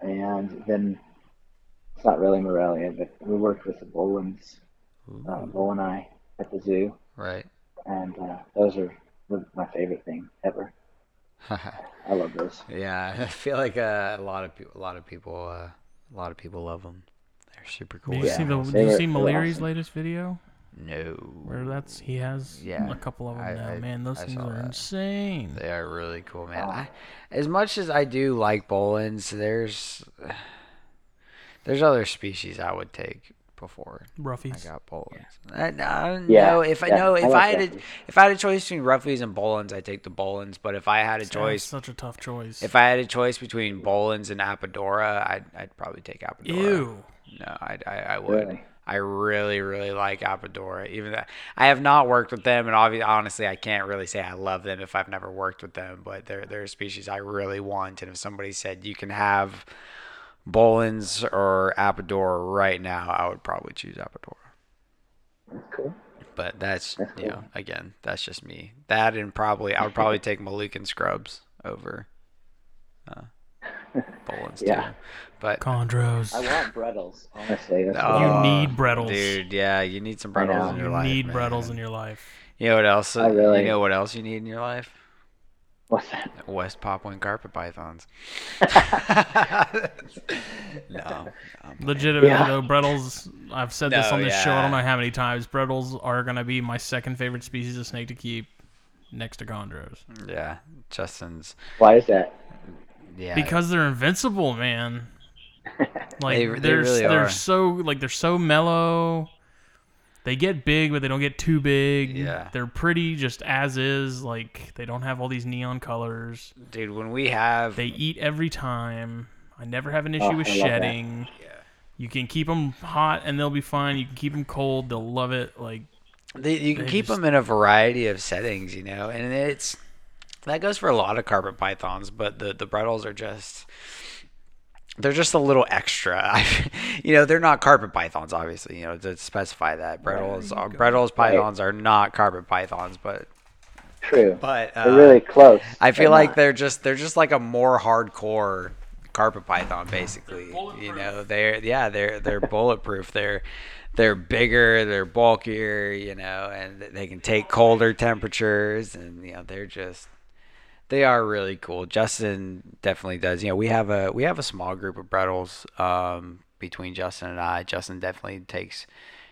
and then it's not really Morelia, but we worked with the Boelens, uh, Ooh, Bull and I, at the zoo. right. and uh, those are my favorite thing ever. I love those. yeah, I feel like uh, a lot of people, a lot of people, uh, a lot of people love them. They're super cool. Did you Yeah, see the? they Did you see they awesome. latest video? No, Where that's he has Yeah, a couple of them I- now. I- Man, those I things are that. insane. they are really cool, man. Oh. I, as much as I do like Boelens, there's there's other species I would take before ruffies. I got Boelens. I, I, Yeah, no, if I yeah, know I if like I had a, if I had a choice between Roughies and Boelens, I take the Boelens. But if I had a That's choice, such a tough choice. if I had a choice between Boelens and Apodora, I'd I'd probably take Apodora. Ew. No, I, I, I would. Really? I really, really like Apodora. Even though I have not worked with them, and obviously, honestly, I can't really say I love them if I've never worked with them. But they're they're a species I really want. And if somebody said you can have Boelens or Apodora right now, I would probably choose Apodora. That's cool. But that's, That's you know, again, that's just me. That and probably I would probably take Moluccan Scrubs over uh, Boelens Yeah. too. But Chondros. I want Bredl's, honestly. That's Oh, You what I- need Bredl's. Dude, yeah, you need some I Bredl's know. in your you life. need man. Bredl's in your life. You know what else? I really- You know what else you need in your life? What's that? West Papuan carpet pythons. no. um, Legitimately Yeah. though, Bredl's. I've said this No, on this show. I yeah. don't know how many times. Bredl's are gonna be my second favorite species of snake to keep, next to Chondros. yeah, Justin's. Why is that? Yeah. Because they're invincible, man. Like They- they, they they're really they're are. so like they're so mellow. They get big, but they don't get too big. Yeah. They're pretty just as is. Like they don't have all these neon colors. dude, when we have They eat every time. I never have an oh, issue Oh, with I love that. shedding. You can keep them hot and they'll be fine. You can keep them cold, they'll love it. Like They, you can They keep just- them in a variety of settings, you know, and it's that goes for a lot of carpet pythons, but the the Bredl's are just they're just a little extra. You know, they're not carpet pythons, obviously. You know, to specify that Bredl's, are, Bredl's pythons are not carpet pythons, but True. but uh, They're really close. I feel but like not. they're just they're just like a more hardcore carpet python, basically. You know, they're yeah they're they're bulletproof. They're they're bigger, they're bulkier, you know, and they can take colder temperatures, and you know they're just they are really cool. Justin definitely does. You know, we have a we have a small group of Bredl's um, between Justin and I. Justin definitely takes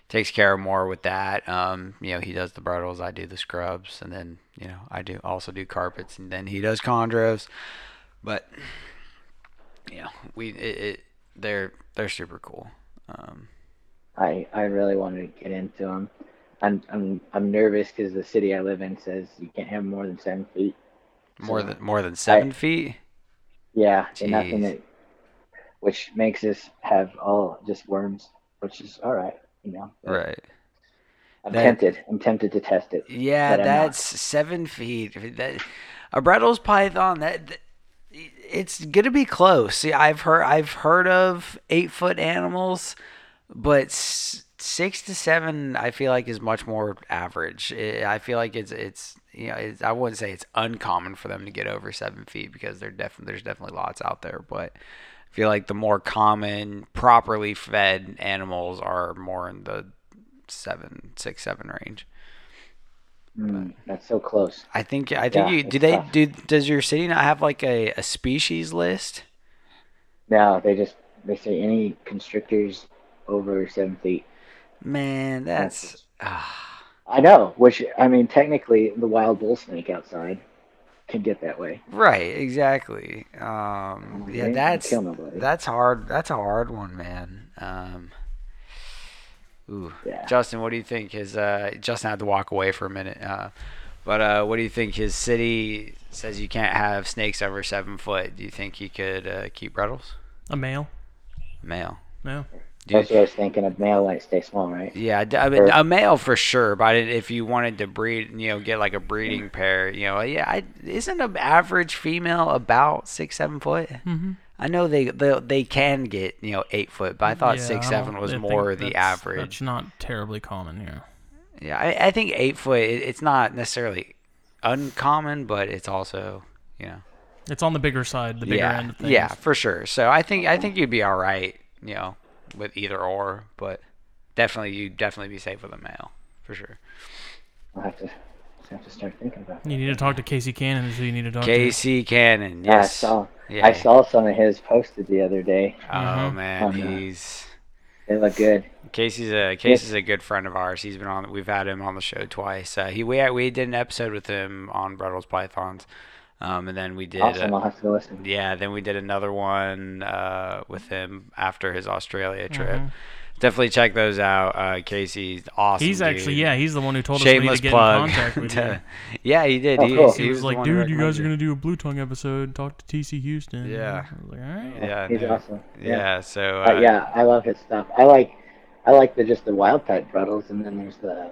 takes care of more with that. Um, you know, he does the Bredl's, I do the scrubs, and then you know I do also do carpets, and then he does chondros. But you know, we it, it they're they're super cool. Um, I I really wanted to get into them. I'm I'm I'm nervous because the city I live in says you can't have more than seven feet. More than more than seven feet. Yeah, and nothing that, which makes us have all just worms, which is all right, you know. Right. I'm That- tempted. I'm tempted to test it. Yeah, that's seven feet. That a Bredl's python that. that- It's gonna be close. See, I've heard I've heard of eight foot animals, but six to seven I feel like is much more average. I I feel like it's it's you know it's, I wouldn't say it's uncommon for them to get over seven feet because there definitely there's definitely lots out there, but I feel like the more common, properly fed animals are more in the seven, six, seven range. Mm, that's so close. I think I think Yeah, you do they tough. do does your city not have like a, a species list? No, they just they say any constrictors over seven feet. Man, That's that's ah, I know, which I mean, technically, the wild bull snake outside can get that way. right, exactly. Um, They yeah, that's that's hard. That's a hard one, man. Um, ooh, Yeah. Justin, what do you think? His uh, Justin had to walk away for a minute. Uh, but uh, what do you think? His city says you can't have snakes over seven foot. Do you think he could uh, keep Bredl's? a male. Male. No. Do you- That's what I was thinking. A male might stay small, right? Yeah, d- I mean a male for sure. But if you wanted to breed, you know, get like a breeding pair, you know, yeah, I, isn't an average female about six, seven foot? Mm-hmm. I know they they, they can get you know eight foot, but I thought six, seven was more the average. That's not terribly common here. Yeah, I, I think eight foot. It, it's not necessarily uncommon, but it's also you know It's on the bigger side, the bigger yeah end of things. yeah for sure. So I think I think you'd be all right, you know, with either or, but definitely you'd definitely be safe with a male for sure. I'll have to have to start thinking about that. You need to talk to Casey Cannon. Is who you need to talk Casey Cannon. Yeah, I saw. Yeah. I saw some of his posted the other day. Oh Mhm. man, On the- he's They look good. Casey's a Casey's a good friend of ours. He's been on. We've had him on the show twice. Uh, he we we did an episode with him on Bredl's Pythons, um, and then we did. Awesome. uh, I'll have to listen. yeah, then we did another one uh, with him after his Australia trip. Mhm. Definitely check those out. Uh, Casey's awesome. He's actually yeah. He's the one who told us we need Shameless to get plug. in contact with you. yeah, he did. Oh, he, cool. he He was was like, dude, you guys are gonna do a Blue Tongue episode. And talk to TC Houston. Yeah. I was like, all right. Yeah, He's no. awesome. Yeah. So uh, But yeah, I love his stuff. I like, I like the just the wild type Bredl's, and then there's the,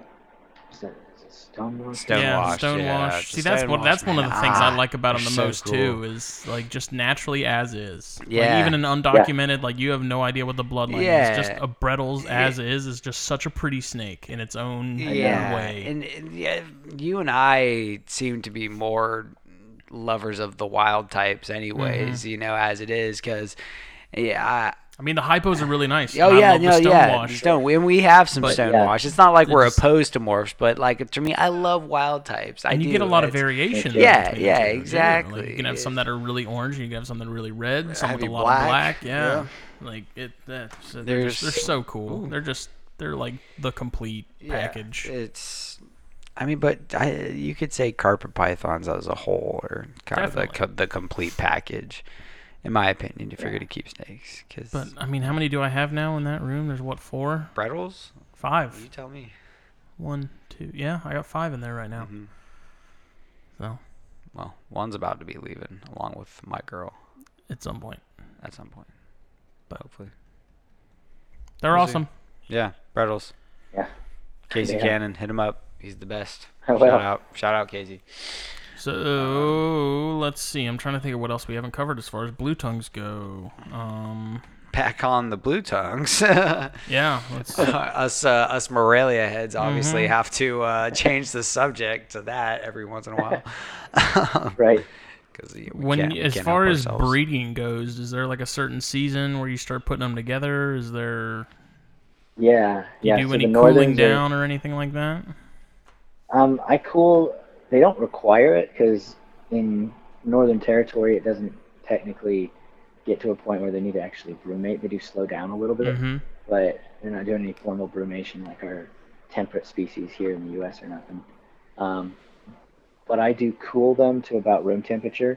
is it, is it Stonewash? Stone- yeah, Stonewashed, yeah, Stonewash. See, the that's what Stonewashed, that's one of the man. things I Ah, like about him the so most cool. too. Is like just naturally as is. Like, Yeah. even an undocumented, like you have no idea what the bloodline Yeah. is. Just a Bredl's as is is just such a pretty snake in its own yeah, way. and, and yeah, you and I seem to be more lovers of the wild types, anyways. Mm-hmm. You know, as it is, because yeah. I mean, the hypos are really nice. Oh yeah, no, the yeah, stone. And we have some But- stonewash. It's not like we're opposed to morphs, but like to me, I love wild types. I and you do. get a lot of It's- variation. Yeah, yeah, two, exactly. Like, you can have some that are really orange, and you can have some that are really red, some with a lot black, of black. Yeah, yeah. like it. That's, they're, just, they're so cool. They're just they're like the complete Yeah, package. It's, I mean, but I, you could say carpet pythons as a whole are kind of the the complete package, in my opinion. If you're gonna keep snakes, because But I mean, how many do I have now in that room? There's what four, Bredl's, you five, tell me. one, two. Yeah, I got five in there right now. Mhm. So Well, one's about to be leaving along with my girl at some point, at some point, but hopefully. they're We'll see. awesome. Yeah, Bredl's. Yeah. Casey Yeah. Cannon, hit him up. He's the best. I Shout out, shout out, Casey. So let's see. I'm trying to think of what else we haven't covered as far as blue tongues go. Um, Back on the blue tongues. yeah, let's, us uh, us Morelia heads obviously Mhm. have to uh, change the subject to that every once in a while. Right. Because when as far as breeding goes, is there like a certain season where you start putting them together? Is there Yeah. do you Yeah. do so any cooling Northerns are- down or anything like that? Um, I cool. They don't require it because in Northern Territory, it doesn't technically get to a point where they need to actually brumate. They do slow down a little bit, Mm-hmm. but they're not doing any formal brumation like our temperate species here in the U.S. or nothing. Um, but I do cool them to about room temperature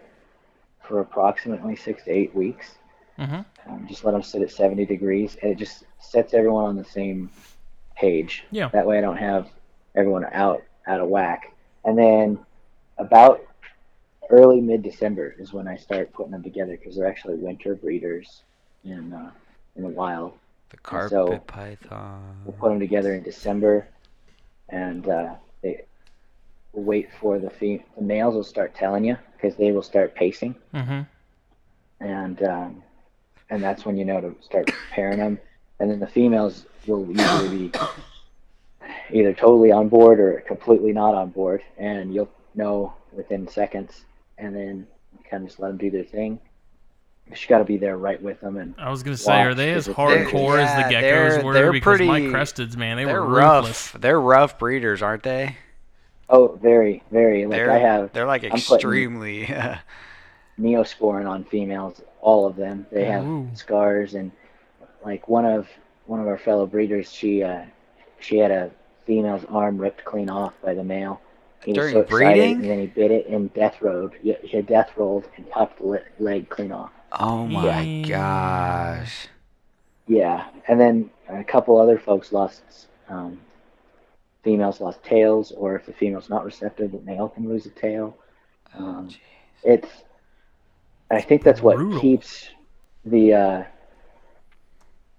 for approximately six to eight weeks. Mm-hmm. Um, just let them sit at 70 degrees, and it just sets everyone on the same page. Yeah. That way, I don't have everyone out out of whack. And then about early mid December is when I start putting them together because they're actually winter breeders in uh, in the wild. the carpet so- python. We'll put them together in December, and uh, they we'll wait for the fem- the males will start telling you because they will start pacing. Mm-hmm. and um, and that's when you know to start pairing them. And then the females will usually be either totally on board or completely not on board, and you'll know within seconds. And then kind of just let them do their thing. You just got to be there right with them, and I was gonna say, are they as it's- hardcore as the geckos they're- were? they're because my pretty- cresteds, man, they They're were rough. ruthless. They're rough breeders, aren't they? oh, very, very. Like they're I have they're like putting- extremely. neosporin on females, all of them. They have Ooh. scars and like one of one of our fellow breeders, she uh, she had a female's arm ripped clean off by the male. He During was so excited, breeding? and then he bit it and death rolled. Yeah, He had death rolled and chopped the le- leg clean off. oh my Yeah. gosh. Yeah, and then a couple other folks lost. Um, females lost tails, or if the female's not receptive, the male can lose a tail. Oh, Um, jeez. it's I think that's what Brutal. keeps the uh,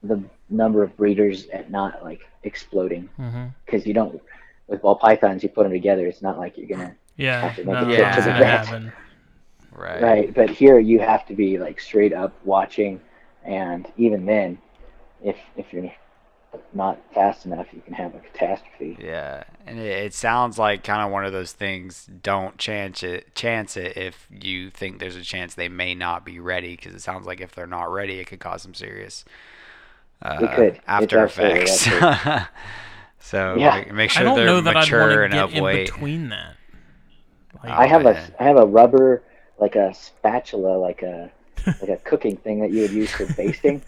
the number of breeders at not like exploding Mm-hmm. because you don't with ball pythons you put them together it's not like you're gonna Yeah, Have to make no, a no, to the vet. right. right but here you have to be like straight up watching and even then if if you're not fast enough you can have a catastrophe Yeah, and it, it sounds like kind of one of those things. Don't chance it. Chance it if you think there's a chance they may not be ready, because it sounds like if they're not ready, it could cause some serious uh, could. After effects. so Yeah. make, make I sure don't they're know that I'd mature want to get of in between that. Like, I have man. a I have a rubber like a spatula like a like a cooking thing that you would use for basting.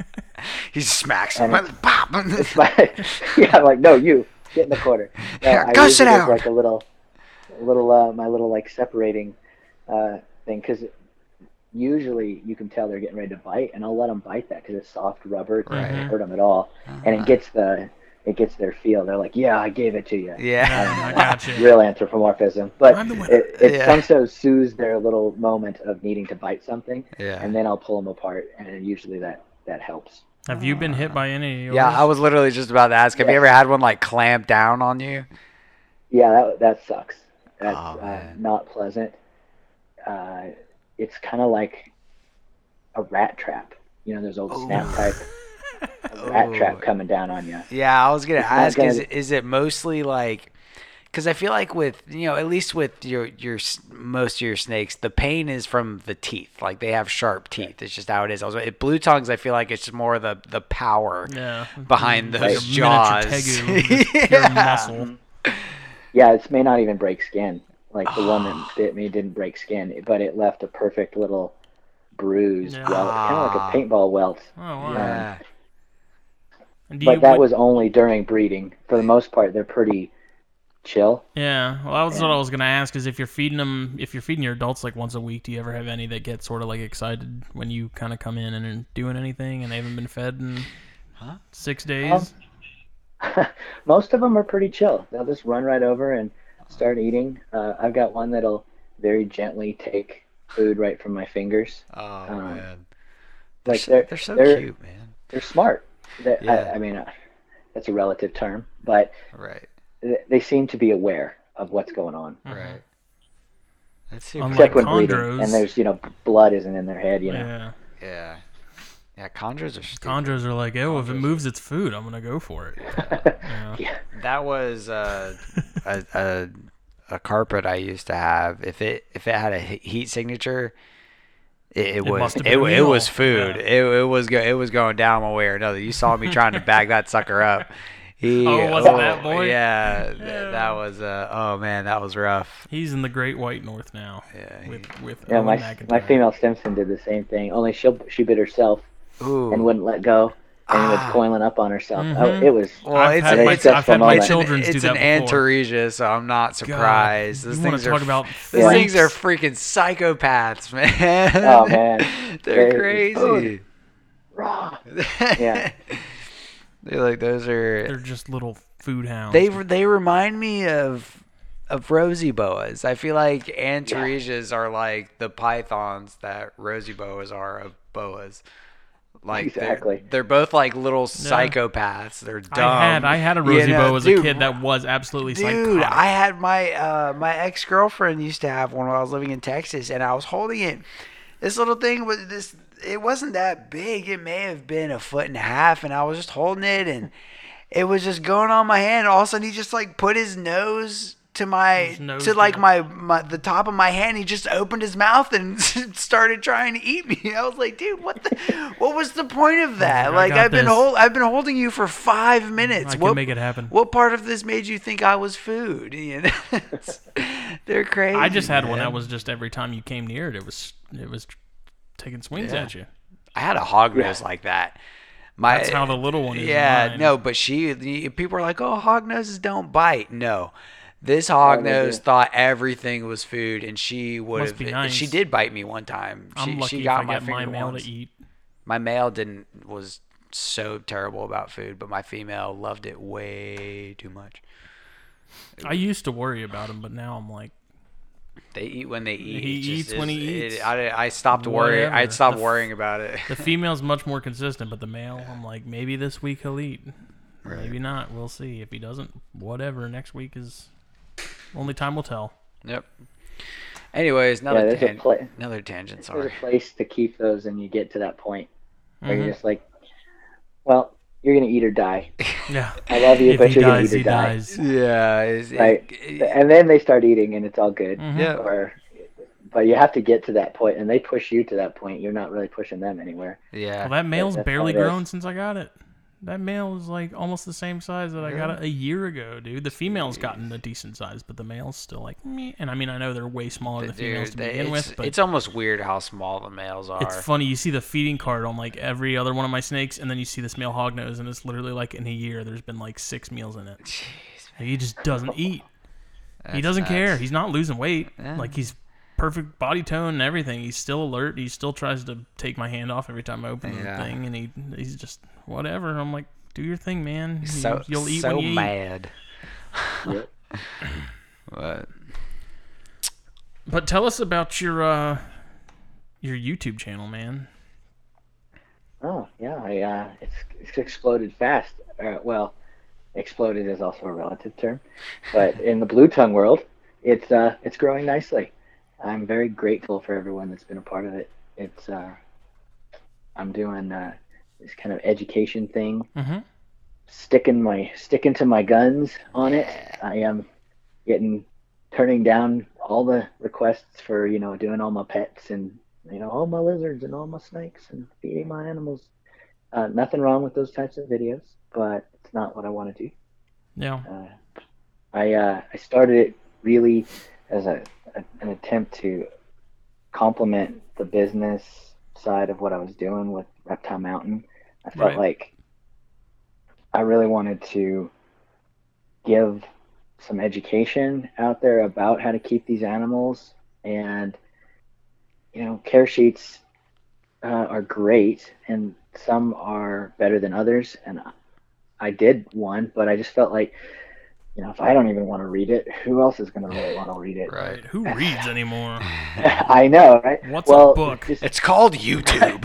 He smacks And him. Pop. It's my yeah, I'm like no, you get in the corner. No, Here, I go sit it as, down. like a little, little uh, my little like separating uh, thing because usually you can tell they're getting ready to bite, and I'll let them bite that because it's soft rubber. It doesn't Right. hurt them at all, and Uh-huh. it gets the it gets their feel. They're like, yeah, I gave it to you. Yeah. I got you. Real anthropomorphism, but I'm the winner. it, it Yeah. some so soothes their little moment of needing to bite something, Yeah. and then I'll pull them apart, and usually that that helps. Have you been hit by any? Of Yeah. I was literally just about to ask. Have you ever had one like clamp down on you? Yeah, that that sucks. That's Oh, uh, man. not pleasant. Uh, it's kind of like a rat trap. You know, there's old oh. snap Ooh. type rat Ooh. trap oh. coming down on you. Yeah, I was gonna It's ask. Is gonna- it, is it mostly like? Because I feel like with you know at least with your your most of your snakes, the pain is from the teeth. Like they have sharp teeth. It's just how it is. I was blue tongues. I feel like it's just more the the power yeah. behind mm-hmm. Like those your miniature jaws. tegu, just pure Yeah. muscle. Mm-hmm. Yeah, it may not even break skin. Like the one that bit me didn't break skin, but it left a perfect little bruise, Yeah. welt, kind of like a paintball welt. Oh wow. Um, yeah. And do But you, that what- was only during breeding. For the most part, they're pretty chill. Yeah, well, that was what I was gonna ask. Is if you're feeding them, if you're feeding your adults like once a week, do you ever have any that get sort of like excited when you kind of come in and are doing anything and they haven't been fed in Huh? six days? Um, most of them are pretty chill. They'll just run right over and start eating. Uh, I've got one that'll very gently take food right from my fingers. Oh Um, man. They're, Like so, they're they're so they're cute, man. they're smart. They, Yeah. I, I mean, uh, that's a relative term, but Right. th- they seem to be aware of what's going on. Right. That's super. Unlike Except when chondros. and there's you know blood isn't in their head. You know, Yeah, yeah. Yeah. Chondros are stupid. chondros are like, oh, if it moves its food, I'm gonna go for it. Yeah. yeah. That was uh, a, a a carpet I used to have. If it if it had a heat signature, it, it, It was it, it was food. Yeah. It, it was go, it was going down one way or another. You saw me trying to bag that sucker up. He, Oh, was it that boy? Yeah, th- Yeah. that was uh, oh man, that was rough. He's in the Great White North now. Yeah, he- With with Yeah, Owen my McIntyre. my female Stimson did the same thing. Only she she bit herself Ooh. and wouldn't let go, and was Ah. coiling up on herself. Oh, Mhm. it was well, I've it's, had my, it's I've had my moment. it's an, children's do it's that an before. Antaresia, so I'm not surprised. God, Those you want things to are talk about These Yeah. things are freaking psychopaths, man. Oh, man. they're They- crazy. food. raw. Yeah. they're like those are. They're just little food hounds. They they remind me of of rosy boas. I feel like antaresias are like the pythons that rosy boas are of boas. Like they're- Exactly. they're, both like little psychopaths. They're dumb. I had I had a You rosy know, bow as dude, a kid that was absolutely Dude, psychotic. I had my uh, my ex girlfriend used to have one when I was living in Texas, and I was holding it. This little thing was this. It wasn't that big. It may have been a foot and a half, and I was just holding it, and it was just going on my hand. All of a sudden, he just like put his nose to my to like my, my the top of my hand. He just opened his mouth and started trying to eat me. I was like, dude, what the? What was the point of that? I Like I've been hold I've been holding you for five minutes. I can what make it happen. what part of this made you think I was food? You know? They're crazy. I just had one man. that was just every time you came near it, it was it was taking swings Yeah. at you. I had a hog Yeah. nose like that. My, That's how the little one is. Yeah, mine. no, but she. the- People are like, "Oh, hog noses don't bite." No, this hog nose thought everything was food, and she would Must have. be nice. She did bite me one time. She, I'm lucky she if got I my get my finger mail once. to eat. My male didn't was so terrible about food, but my female loved it way too much. I used to worry about him, but now I'm like, They eat when they eat. He It just eats when is- he it- eats. I, I stopped worrying. I stopped The f- worrying about it. the female's much more consistent, but the male, I'm like, maybe this week he'll eat. Maybe not. We'll see. If he doesn't, whatever. Next week is only time will tell. Yep. Anyways, Yeah, another there's a pla- another tangent. there's Sorry. a place to keep those, and you get to that point where Mhm. you're just like, well, you're gonna eat or die. Yeah. I love you, if but you're gonna eat or he die. dies. Yeah. It's, Right. it- And then they start eating, and it's all good. Mhm. yeah. Or, but you have to get to that point, and they push you to that point. You're not really pushing them anywhere. Yeah. Well, that male's that's barely how it is. grown since I got it. That male is like almost the same size that I got a year ago, dude. The female's gotten a decent size, but the male's still like me. And I mean, I know they're way smaller than the females to they- begin it's, with, but it's almost weird how small the males are. it's funny. You see the feeding card on like every other one of my snakes, and then you see this male hognose, and it's literally like in a year, there's been like six meals in it. Jeez, he just doesn't eat. he doesn't care. He's not losing weight. Like he's perfect body tone and everything. He's still alert. He still tries to take my hand off every time I open Yeah. the thing, and he he's just whatever. I'm like, do your thing, man. You- so You'll eat so when you eat. mad. Yep. What? But tell us about your uh your YouTube channel, man. Oh yeah, I, uh, it's, it's exploded fast. Uh, well, exploded is also a relative term, but in the blue tongue world, it's uh, it's growing nicely. I'm very grateful for everyone that's been a part of it. It's uh, I'm doing uh, this kind of education thing, Mm-hmm. sticking my sticking to my guns on it. I am getting turning down all the requests for you know doing all my pets and you know all my lizards and all my snakes and feeding my animals. Uh, nothing wrong with those types of videos, but it's not what I want to do. Yeah. Uh, I uh, I started it really as a, a an attempt to complement the business side of what I was doing with Reptile Mountain. I felt Right. like I really wanted to give some education out there about how to keep these animals and you know care sheets uh, are great and some are better than others and I did one but I just felt like you know if I don't even want to read it who else is going to really want to read it Right. Who reads anymore? I know right What's well a book? just- It's called YouTube.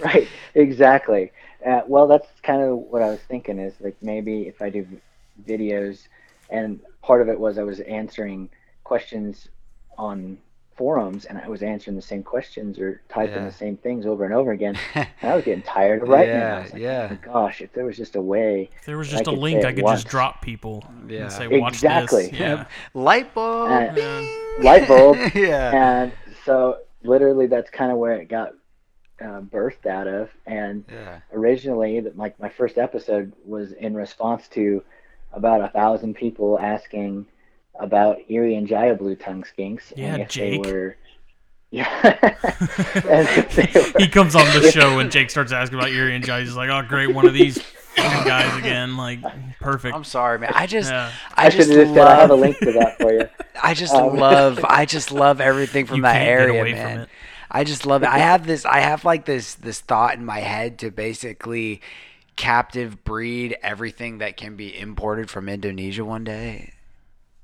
right exactly uh, well that's kind of what i was thinking is like maybe if i do videos and part of it was i was answering questions on forums and i was answering the same questions or typing Yeah. the same things over and over again and i was getting tired of writing it. I Yeah, was like, yeah. oh gosh if there was just a way If there was just a link, I could once. just drop people Yeah. and say, "Watch Exactly. this." Yeah. Light bulb. Yeah. light bulb yeah. and so literally that's kind of where it got uh, birthed out of and Yeah. originally that like my first episode was in response to about a thousand people asking about Irian Jaya blue tongue skinks Yeah, and if Jake. they were yeah and if they were- he comes on the show and Jake starts asking about Erie and Jai. He's like, "Oh, great, one of these guys again." Like, perfect. I'm sorry, man. I just, Yeah. I, I just have just said I have a link to that for you. I just Um, love, I just love everything from You that can't get area, away from man. it. I just love it. I have this, I have like this, this thought in my head to basically captive breed everything that can be imported from Indonesia one day.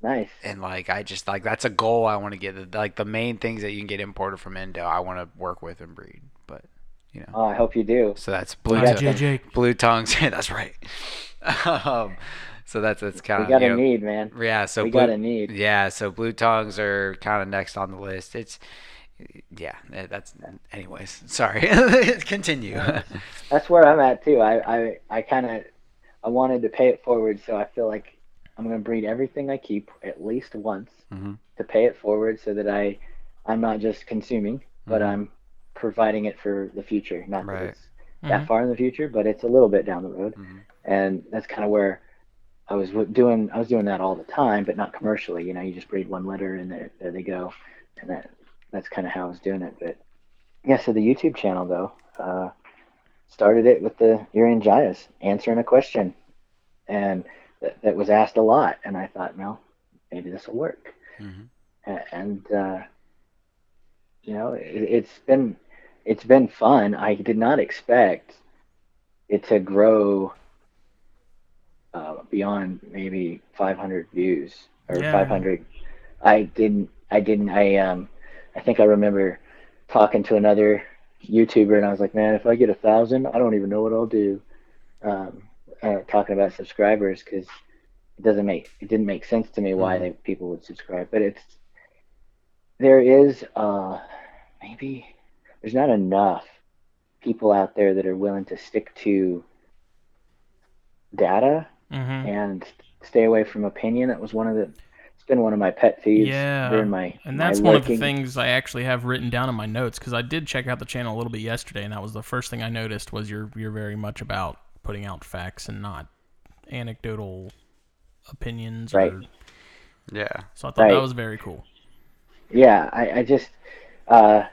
Nice. And like, I just like that's a goal I want to get. Like the main things that you can get imported from Indo, I want to work with and breed. But you know, Oh, I hope you do. so that's blue. Hi, got tongue- blue tongues. that's right. um, so that's that's kind of We of got you a know, need, man. yeah. So we blue, got a need. yeah. So blue tongues are kind of next on the list. It's yeah. eh, That's anyways. Sorry. Continue. That's where I'm at too. I I, I kind of I wanted to pay it forward, so I feel like I'm gonna breed everything I keep at least once Mhm. to pay it forward, so that I I'm not just consuming, but Mhm. I'm providing it for the future. Not Right. that it's that Mhm. far in the future, but it's a little bit down the road, Mhm. and that's kind of where I was doing. I was doing that all the time, but not commercially. You know, you just breed one litter, and there, there they go, and that that's kind of how I was doing it. But yeah, so the YouTube channel though, uh, started it with the Irian Jayas answering a question, and that, that was asked a lot, and I thought, well, maybe this will work, Mhm. And uh, you know, it, it's been it's been fun. I did not expect it to grow uh, beyond maybe 500 views or Yeah. 500. I didn't. I didn't. I um. I think I remember talking to another YouTuber, and I was like, man, if I get a thousand, I don't even know what I'll do. Um, uh, talking about subscribers because it doesn't make it didn't make sense to me why Mhm. they, people would subscribe, but it's there is uh maybe there's not enough people out there that are willing to stick to data Mhm. and stay away from opinion. That was one of the. It's been one of my pet peeves Yeah, during my And that's one of the things I actually have written down in my notes because I did check out the channel a little bit yesterday, and that was the first thing I noticed was you're you're very much about putting out facts and not anecdotal opinions. Right. Or, Yeah. so I thought that was very cool. yeah i, I just uh,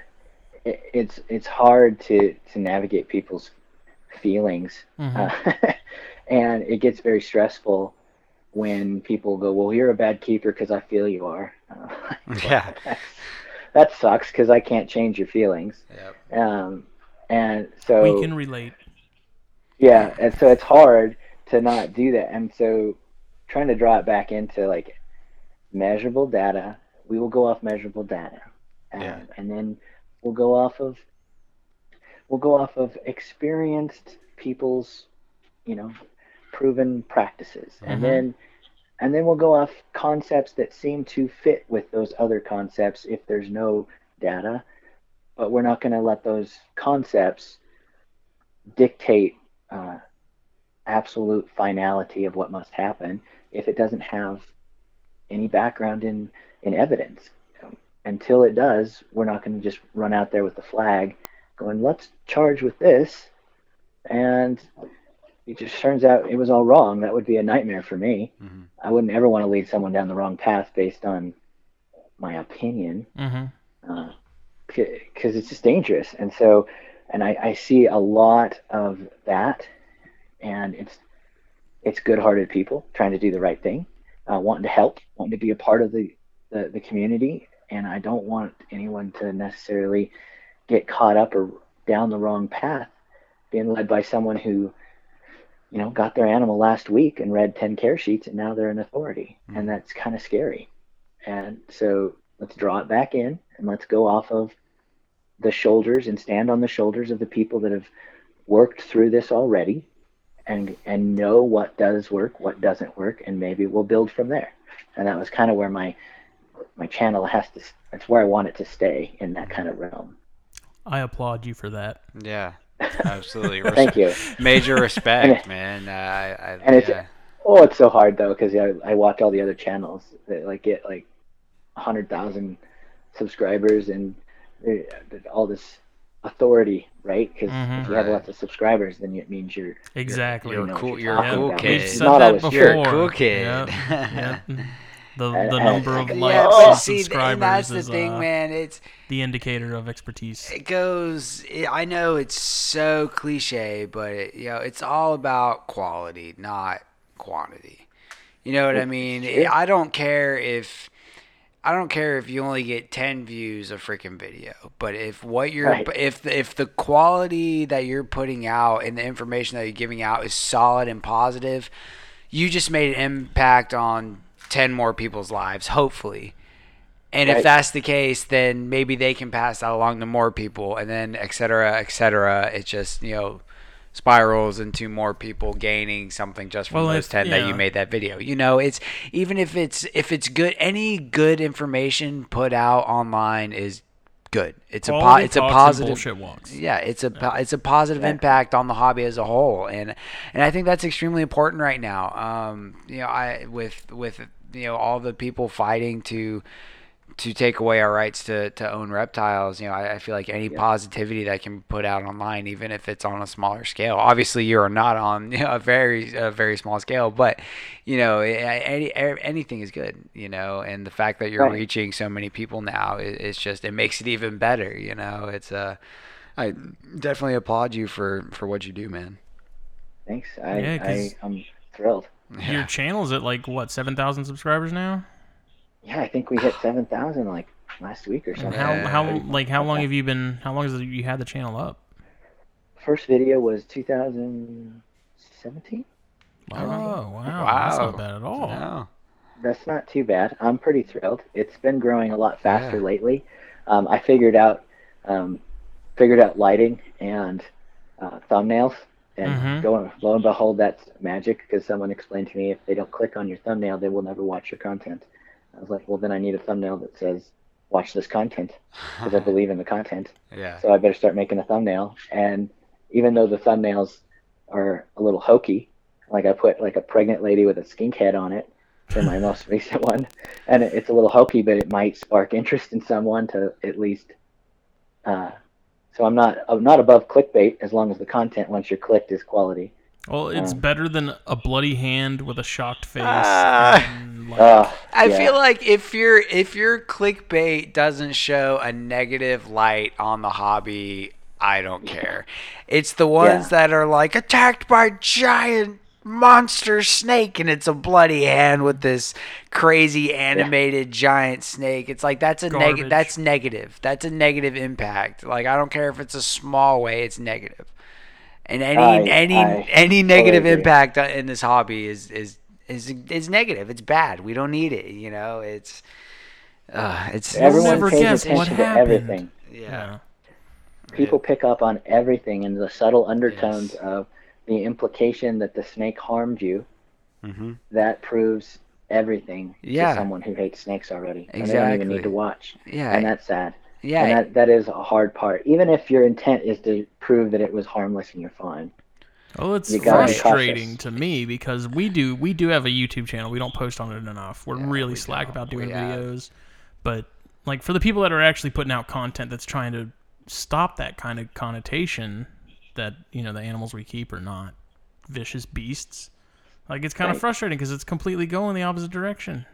it, it's it's hard to to navigate people's feelings Mhm. uh, and it gets very stressful when people go well you're a bad keeper because i feel you are uh, Yeah. that's, that sucks because i can't change your feelings Yep. um, and so we can relate. Yeah, and so it's hard to not do that. And so trying to draw it back into like measurable data, we will go off measurable data. Um, Yeah. And then we'll go off of we'll go off of experienced people's, you know, proven practices. Mhm. And then and then we'll go off concepts that seem to fit with those other concepts if there's no data. But we're not going to let those concepts dictate uh, absolute finality of what must happen if it doesn't have any background in, in evidence. Until it does, we're not going to just run out there with the flag going, let's charge with this. And it just turns out it was all wrong. That would be a nightmare for me. Mhm. I wouldn't ever want to lead someone down the wrong path based on my opinion Mm-hmm. because it's just dangerous. And so, and I, I see a lot of that, and it's it's good-hearted people trying to do the right thing, uh, wanting to help, wanting to be a part of the, the the community. And I don't want anyone to necessarily get caught up or down the wrong path, being led by someone who, you know, got their animal last week and read ten care sheets, and now they're an authority, Mhm. and that's kind of scary. And so let's draw it back in and let's go off of the shoulders and stand on the shoulders of the people that have worked through this already and and know what does work what doesn't work and maybe we'll build from there and that was kind of where my my channel has to that's where i want it to stay in that kind of realm I applaud you for that. Yeah. Absolutely. thank you Major respect, man. Uh, I, I, And it's- yeah. oh it's so hard though because I, I watch all the other channels that like get like 100000 subscribers and all this authority right because Mhm. if you have Right. lots of subscribers then it means you're Exactly. You're know cool. You're you're a cool about. kid. We've said Not that always before. true. You're a cool kid. Yep. Yep. The And- the and- number of likes yeah, and see, subscribers and that's the is thing, uh, man. It's the indicator of expertise. it goes. It, I know it's so cliche, but it, you know, it's all about quality, not quantity. You know what I mean? Sure. I don't care if I don't care if you only get 10 views a freaking video, but if what you're Right. if if the quality that you're putting out and the information that you're giving out is solid and positive, you just made an impact on 10 more people's lives, hopefully. And if that's the case, then maybe they can pass that along to more people, and then et cetera, et cetera. It just you know spirals into more people gaining something just from Well, those if- ten that you made that video. You know, it's even if it's if it's good, any good information put out online is good. It's a po- it's a positive bullshit walks. yeah, it's a po- it's a positive Yeah. impact on the hobby as a whole, and and I think that's extremely important right now. Um, you know, I with with you know all the people fighting to to take away our rights to, to own reptiles. You know, I, I feel like any Yeah. positivity that can be put out online, even if it's on a smaller scale. Obviously, you are not on you know, a very a very small scale, but you know, any anything is good. You know, and the fact that you're Right. reaching so many people now, it, it's just it makes it even better. You know, it's uh, I definitely applaud you for for what you do, man. thanks i Yeah, 'cause- I, i'm thrilled Your channel's at like what seven thousand subscribers now. Yeah i think we hit 7000 like last week or And something how how like how long have you been? How long has you had the channel up? first video was 2017 Oh wow, Wow. that's not bad at all. No. that's not too bad. I'm pretty thrilled. It's been growing a lot faster Yeah. lately. Um, I figured out um, figured out lighting and uh, thumbnails, and Mhm. go, lo and behold, that's magic. Because someone explained to me if they don't click on your thumbnail, they will never watch your content. I was like, well, then I need a thumbnail that says "Watch this content" because I believe in the content. yeah. So I better start making a thumbnail. And even though the thumbnails are a little hokey, like I put like a pregnant lady with a skink head on it for my most recent one, and it- it's a little hokey, but it might spark interest in someone to at least. Uh, so I'm not I'm not above clickbait as long as the content once you're clicked is quality. Well, it's better than a bloody hand with a shocked face. And, like, Uh, I yeah. feel like if your if your clickbait doesn't show a negative light on the hobby, I don't care. It's the ones Yeah. that are like attacked by giant monster snake and it's a bloody hand with this crazy animated giant snake. It's like that's a negative that's negative. That's a negative impact. Like I don't care if it's a small way, it's negative. And any I- any I any negative agree. impact in this hobby is is is is negative. It's bad. We don't need it. You know, it's uh, it's Everyone never pays guess attention what to everything. yeah. yeah. People pick up on everything and the subtle undertones Yes. of the implication that the snake harmed you. hmm That proves everything Yeah. to someone who hates snakes already. And they don't even need to watch. Yeah. And that's sad. Yeah. And that, that is a hard part. Even if your intent is to prove that it was harmless and you're fine. Well, it's You gotta be frustrating to me because we do we do have a YouTube channel. We don't post on it enough. We're Yeah, really we slack don't. about doing We have- videos. But like for the people that are actually putting out content that's trying to stop that kind of connotation that you know the animals we keep are not vicious beasts. Like it's kind of frustrating because it's completely going the opposite direction.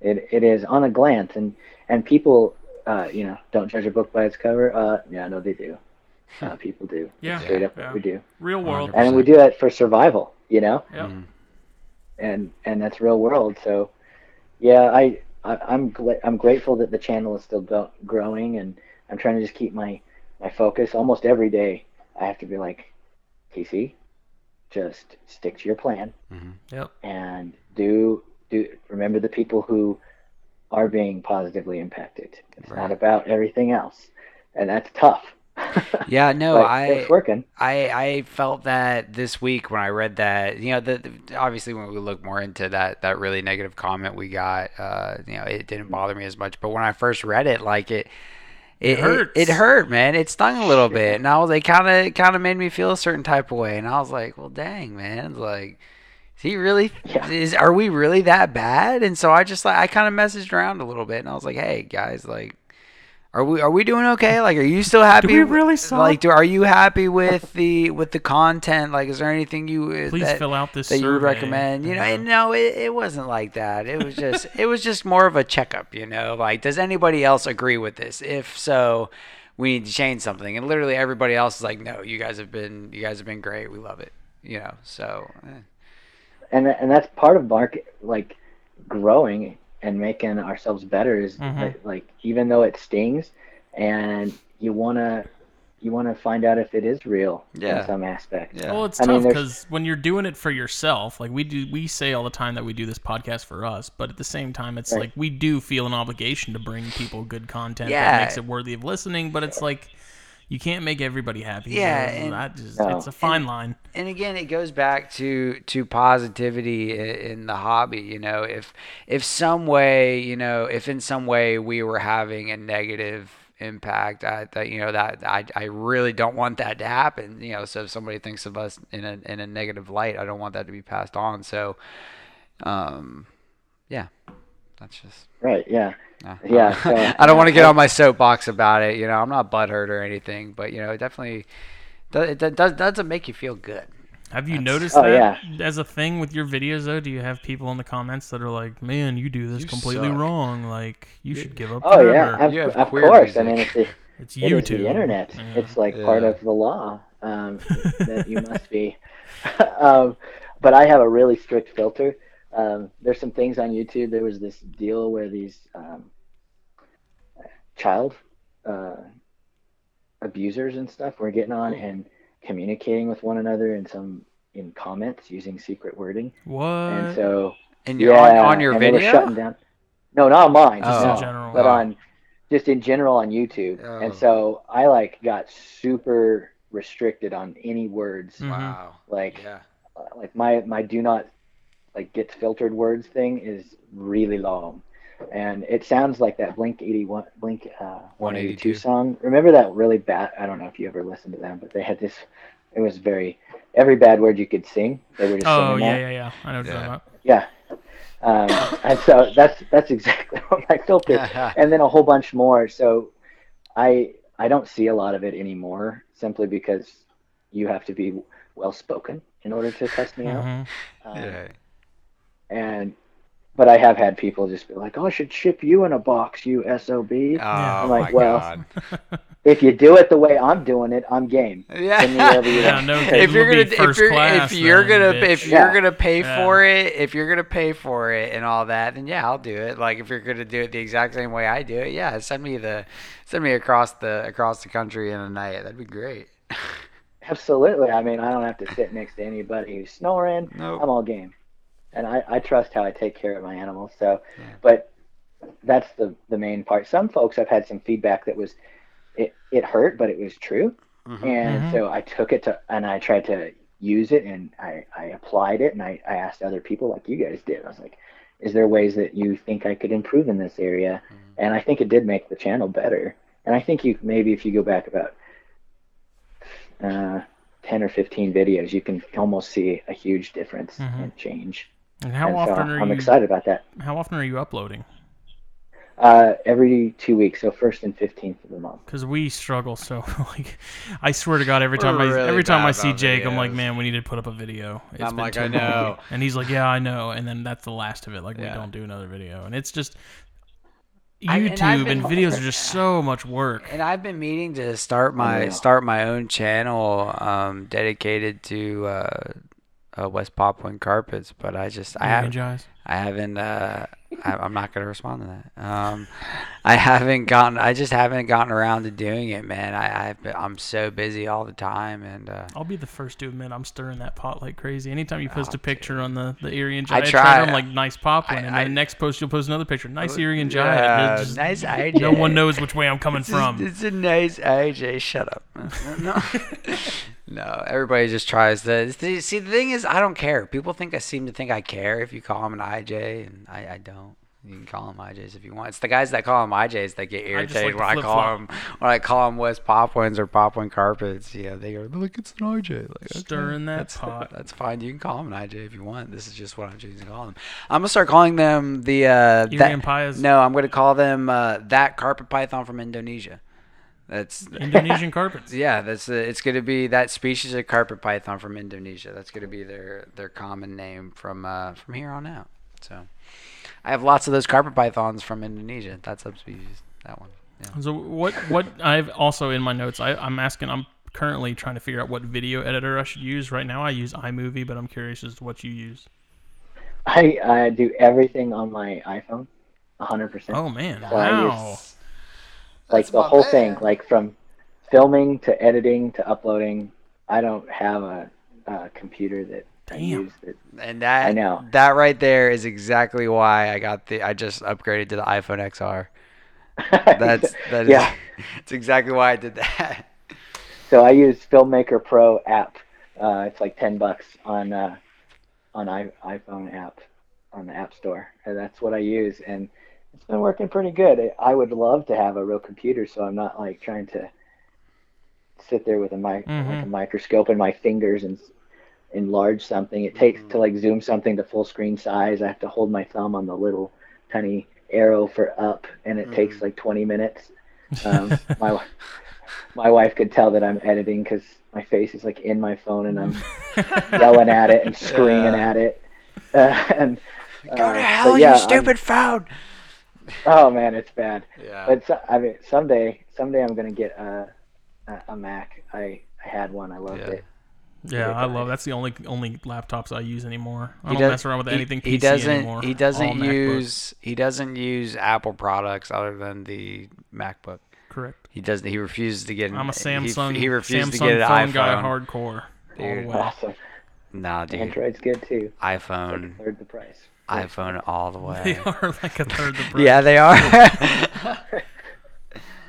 It, it is on a glance. And, and people, uh, you know, don't judge a book by its cover. Uh, yeah, no, they do. Uh, people do. Yeah, Straight up, yeah. we do. Real world. And we do that for survival, you know? Yep. Mm. and and that's real world. So, yeah, I, I I'm gla- I'm grateful that the channel is still go- growing, and I'm trying to just keep my my focus. Almost every day, I have to be like, Casey, just stick to your plan Mm-hmm. Yep. and do do remember the people who are being positively impacted. It's Right. not about everything else, and that's tough. Yeah, no, I it's working. I I felt that this week when I read that. You know, the, the- obviously when we look more into that that really negative comment we got, uh, you know, it didn't bother me as much. But when I first read it, like it. It, it, hurts. it hurt, man. It stung a little bit, and I was like, kind of, kind of made me feel a certain type of way. And I was like, well, dang, man, like, is he really? Yeah. Is are we really that bad? And so I just like, I kind of messaged around a little bit, and I was like, hey, guys, like, are we are we doing okay? Like, are you still happy? we really suck? Like, do, are you happy with the with the content? Like, is there anything you uh, Please that, fill out this that you would recommend? You know, and no, it, it wasn't like that. It was just it was just more of a checkup. You know, like, does anybody else agree with this? If so, we need to change something. And literally everybody else is like, no, you guys have been you guys have been great. We love it. You know, so eh. And and that's part of market like growing and making ourselves better is Mhm. that, like even though it stings and you want to you want to find out if it is real Yeah. in some aspect Yeah. Well, it's I tough because when you're doing it for yourself, like we do, we say all the time that we do this podcast for us, but at the same time, it's Right. like we do feel an obligation to bring people good content Yeah. that makes it worthy of listening. But it's like you can't make everybody happy. Yeah, so and- just, No. it's a fine line. and again it goes back to to positivity in the hobby you know if if some way you know if in some way we were having a negative impact I, that you know that I, I really don't want that to happen you know so if somebody thinks of us in a in a negative light I don't want that to be passed on so um yeah that's just right yeah uh, Yeah, so- I don't want to get on my soapbox about it you know I'm not butthurt or anything but you know it definitely do- it does doesn't make you feel good Have you That's- noticed Oh, that as a thing with your videos though? Do you have people in the comments that are like, "Man, you do this You completely suck." wrong. Like, you should give up." oh forever." yeah of, You have of queer course i mean it's the, it's it is YouTube. the internet Yeah. it's like part of the law um, that you must be um, but i have a really strict filter um, there's some things on youtube. There was this deal where these um, child uh, abusers and stuff were getting on and communicating with one another in some in comments using secret wording. What? and so and you're yeah on, on your and they were video? shutting down. No not on mine Just in general. but Oh. on just in general on youtube. Oh. and so i like got super restricted on any words. Wow. Like yeah. uh, like my my do not like gets filtered words thing is really long and it sounds like that blink 81 blink uh 182 182. song remember that really bad i don't know if you ever listened to them but they had this it was very every bad word you could sing they were just Oh singing yeah, that. yeah, yeah. I know what Yeah. about. yeah um, and so that's that's exactly what my filter and then a whole bunch more. So I I don't see a lot of it anymore simply because you have to be well spoken in order to test me out. Mhm. Um, Yeah. And but I have had people just be like, "Oh, I should ship you in a box, you sob." Oh I'm my like, well, god. If you do it the way I'm doing it, I'm game. Send me wherever you Yeah, want. no if you're gonna if you're class if you're then, gonna bitch. if you're Yeah. gonna pay Yeah. for it if you're gonna pay for it and all that then yeah I'll do it like if you're gonna do it the exact same way I do it yeah send me the send me across the across the country in a night that'd be great Absolutely. I mean, I don't have to sit next to anybody who's snoring. Nope. I'm all game, and I, I trust how I take care of my animals. So, Yeah. but that's the the main part. Some folks I've had some feedback that was it it hurt, but it was true, Mhm. and Mhm. so I took it to and I tried to use it and I I applied it and I I asked other people like you guys did. I was like, is there ways that you think I could improve in this area? Mhm. And I think it did make the channel better. And I think you maybe if you go back about uh, 10 or 15 videos, you can almost see a huge difference Mhm. and change. And how and often so are I'm you? excited about that. How often are you uploading? Uh, every two weeks, so first and 15th of the month. Because we struggle so like, I swear to God, every We're time I every time I see about Jake, I'm like, man, we need to put up a video. It's I'm been like, too I long." know. and he's like, yeah, I know, and then that's the last of it. Like, we don't do another video, and it's just I- and YouTube been- and videos are just so much work. And I've been meaning to start my know. start my own channel um, dedicated to uh, uh, West Papuan carpets, but I just I haven't I haven't uh, I, I'm not gonna respond to that. Um, I haven't gotten I just haven't gotten around to doing it, man. I I've been, I'm so busy all the time, and uh, I'll be the first to admit I'm stirring that pot like crazy. Anytime you post Oh, a picture on the the I Giant, try- I'm like nice Papuan, I- and I- then next post you'll post another picture, nice Irian Jaya. yeah, just- nice AJ. No one knows which way I'm coming It's a- from. It's a nice AJ. Shut up. No, no. Everybody just tries to see. see, The thing is, I don't care. People think I seem to think I care if you call him an IJ, and I, I don't. You can call them IJs if you want. It's the guys that call them IJs that get I irritated like when I call flip-flop. them when I call them West Papuans or Papuan carpets. Yeah, they go look, it's an IJ. Like, okay, Stirring that that's, pot. That's fine. You can call them an IJ if you want. This is just what I'm choosing to call them. I'm gonna start calling them the uh, that, Pies, no, I'm gonna call them uh, that carpet python from Indonesia. That's Indonesian carpets. yeah. That's uh, it's gonna be that species of carpet python from Indonesia. That's gonna be their their common name from uh, from here on out. So I have lots of those carpet pythons from Indonesia. That subspecies. That one. Yeah. So what? What I've also in my notes, I, I'm asking. I'm currently trying to figure out what video editor I should use. Right now, I use iMovie, but I'm curious as to what you use. I, I do everything on my iPhone, 100%. Oh man, So I wow! use, like That's the whole man. thing, like from filming to editing to uploading. I don't have a, a computer that I Damn. use that And that I know. that right there is exactly why I got the I just upgraded to the iPhone XR. That's that is Yeah. it's exactly why I did that. So I use Filmmaker Pro app. Uh, it's like ten bucks on uh, on I- iPhone app on the App Store, and that's what I use, and it's been working pretty good. I I would love to have a real computer, so I'm not like trying to sit there with a mic like a microscope in my fingers and s- enlarge something. It takes to like zoom something to full screen size. I have to hold my thumb on the little tiny arrow for up, and it takes like 20 minutes. Um, my my wife could tell that I'm editing because my face is like in my phone and I'm yelling at it and screaming Yeah. at it. Uh, and Go to uh, hell, yeah, you I'm- stupid phone. oh man, it's bad. Yeah. But so, I mean, someday, someday I'm gonna get a a, a Mac. I I had one. I loved Yeah. it. Yeah, I love. That's the only only laptops I use anymore. I He don't does- mess around with he- anything PC he doesn't anymore. he doesn't MacBook. use he doesn't use Apple products other than the MacBook. correct. He doesn't he refuses to get an, I'm a Samsung. He, refuses Samsung to get an phone iPhone. guy, hardcore. All the Dude. way. Awesome. Nah, dude. Android's good too. Like iPhone a third the price. iPhone all the way. They way. are like a third the price. yeah, they are.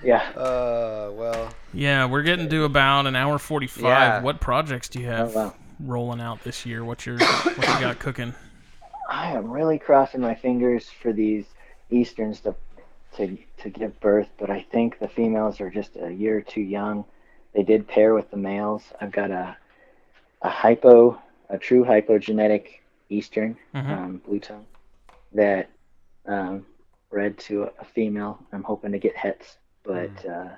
Yeah. uh, well. Yeah, we're getting to about an hour forty-five. Yeah. What projects do you have Oh, wow. rolling out this year? What's your what you got cooking? I am really crossing my fingers for these Easterns to to to give birth, but I think the females are just a year too young. They did pair with the males. I've got a a hypo, a true hypogenetic Eastern Mhm. um, blue tongue that um, bred to a, a female. I'm hoping to get hets, but uh,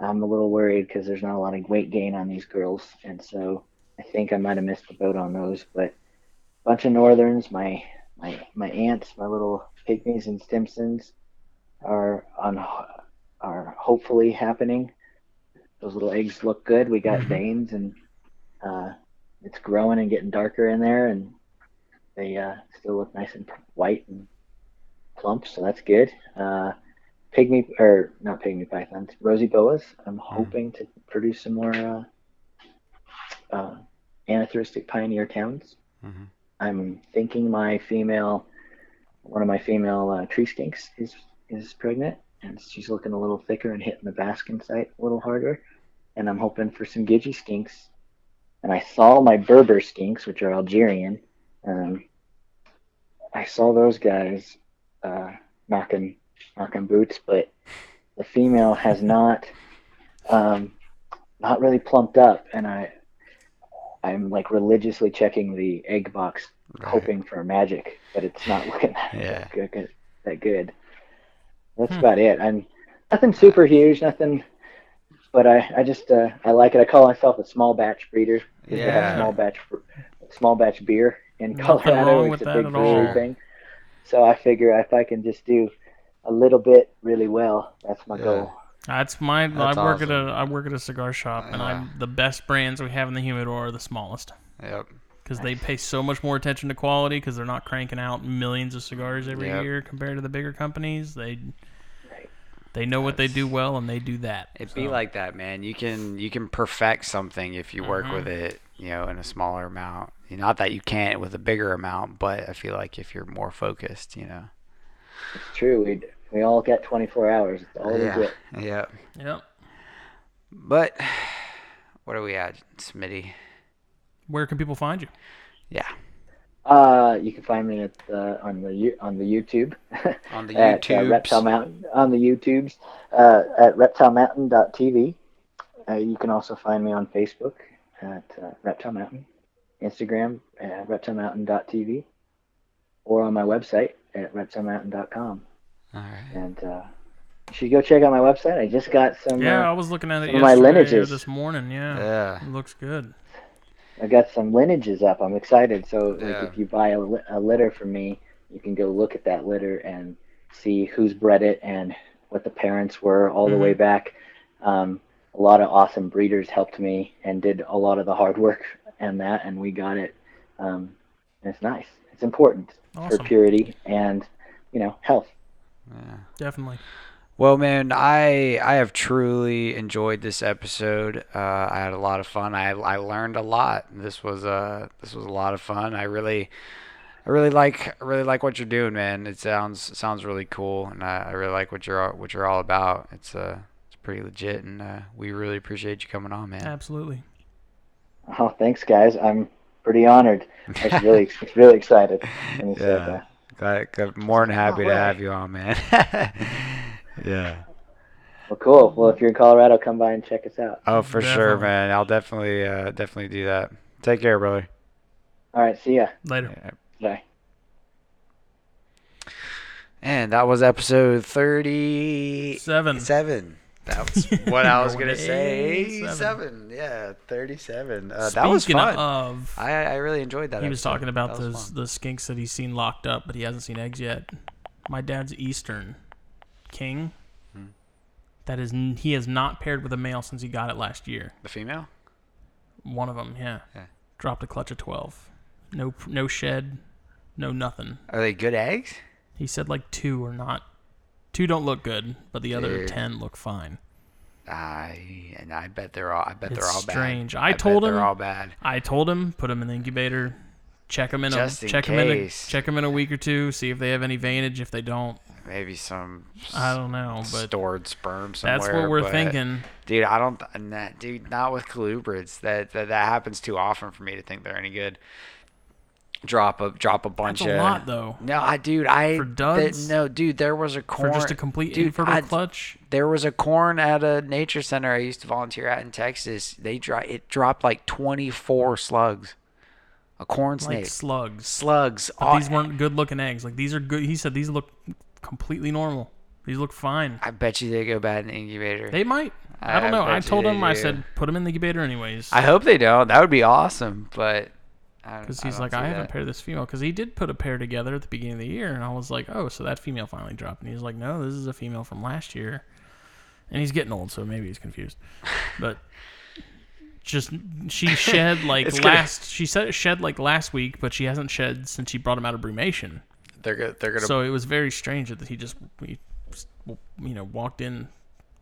I'm a little worried because there's not a lot of weight gain on these girls, and so I think I might have missed the boat on those. But a bunch of northerns, my my my aunts, my little pygmies and stimsons are on are hopefully happening. Those little eggs look good. We got Mhm. veins and uh, it's growing and getting darker in there, and they uh, still look nice and white and plump, so that's good. Uh, pygmy or not pygmy pythons, rosy boas. I'm hoping to produce some more uh, uh, anerythristic pioneer towns. Mhm. I'm thinking my female, one of my female uh, tree skinks is is pregnant, and she's looking a little thicker and hitting the basking site a little harder. And I'm hoping for some Gidgee skinks. And I saw my Berber skinks, which are Algerian. Um, I saw those guys uh, knocking knocking boots, but the female has not um, not really plumped up, and I I'm like religiously checking the egg box, Right. hoping for magic, but it's not looking that, Yeah. good, good, that good. That's Hmm. about it. I'm nothing super huge, nothing, but I I just uh, I like it. I call myself a small batch breeder. they have Yeah. small batch small batch beer in Colorado. it's a big brewery thing. So I figure if I can just do a little bit really well, that's my Yeah. goal. That's my. That's I work at a. I work at a cigar shop, and I'm the best brands we have in the humidor are the smallest Yep. because they pay so much more attention to quality because they're not cranking out millions of cigars every Yep. year compared to the bigger companies. They. Right. They know what they do well, and they do that. It'd be like that, man. You can you can perfect something if you work Mhm. with it, you know, in a smaller amount. Not that you can't with a bigger amount, but I feel like if you're more focused, you know. It's true. We we all get 24 hours. It's all we yeah. get. Yeah. Yep. But what are we at, Smitty? Where can people find you? Yeah. Uh, you can find me at the, on the Yo- on the YouTube On the at uh, Reptile Mountain on the YouTubes uh, at reptilemountain.tv. Uh, you can also find me on Facebook at uh, Reptile Mountain, Instagram at reptilemountain.tv, or on my website at reptilemountain.com. All right. And uh, you should go check out my website. I just got some. Yeah, I Uh, was looking at it some my yesterday lineages. this morning. Yeah, Yeah. it looks good. I got some lineages up. I'm excited. So like, Yeah. if you buy a, a litter from me, you can go look at that litter and see who's bred it and what the parents were all the way back. Um, a lot of awesome breeders helped me and did a lot of the hard work and that, and we got it. Um, and it's nice. It's important Awesome. for purity and you know health. Yeah. Definitely. Well, man, I I have truly enjoyed this episode. Uh, I had a lot of fun. I I learned a lot. This was uh this was a lot of fun. I really I really like I really like what you're doing, man. It sounds sounds really cool, and I, I really like what you're what you're all about. It's uh it's pretty legit, and uh, we really appreciate you coming on, man. Absolutely. Oh, thanks, guys. I'm pretty honored. I was really really excited when you said Yeah. that. Glad, glad- more than happy to have you on, man. yeah. Well, cool. Well, if you're in Colorado, come by and check us out. Oh, for sure, man. I'll definitely uh, definitely do that. Take care, brother. All right. See ya. Later. Yeah. Bye. And that was episode 37. Seven. That was what I was Going going to to say. 87. 87. Yeah, 37. Uh, that was Speaking fun. of, I, I really enjoyed that. he was episode. talking about That was those fun. the skinks that he's seen locked up, but he hasn't seen eggs yet. My dad's Eastern King. Hmm. That is, n- he has not paired with a male since he got it last year. The female? One of them, yeah, Yeah. dropped a clutch of twelve. No, no shed, no nothing. Are they good eggs? He said like two are not. Two don't look good, but the other ten look fine. I and I bet they're all. I bet they're It's all strange. bad. I bet told him- they're all bad. I told him put them in the incubator, check them in Just a in check them in a case. check 'em in a week or two, see if they have any vantage. If they don't, Maybe some. I don't know, but stored sperm somewhere. that's what we're but- thinking. Dude, I don't. and That, dude, not with colubrids. That, that that happens too often for me to think they're any good. Drop a drop a bunch That's a of. lot though. No, I dude, I For duds? no, dude, there was a For corn. just a complete dude, infertile I- clutch, There was a corn at a nature center I used to volunteer at in Texas. They dro- it dropped like twenty four slugs. A corn like snake. slugs. slugs. But all- these weren't good looking eggs. Like these are good. He said these look completely normal. These look fine. I bet you they go bad in the incubator. They might. I don't know. I told him. I said put them in the incubator anyways. I hope they don't. That would be awesome, but Because he's like, I haven't paired this female. Because he did put a pair together at the beginning of the year, and I was like, oh, so that female finally dropped. And he's like, no, this is a female from last year. And he's getting old, so maybe he's confused. But just she shed like last. She said shed like last week, but she hasn't shed since she brought him out of brumation. They're gonna, they're gonna. So it was very strange that he just, he, you know, walked in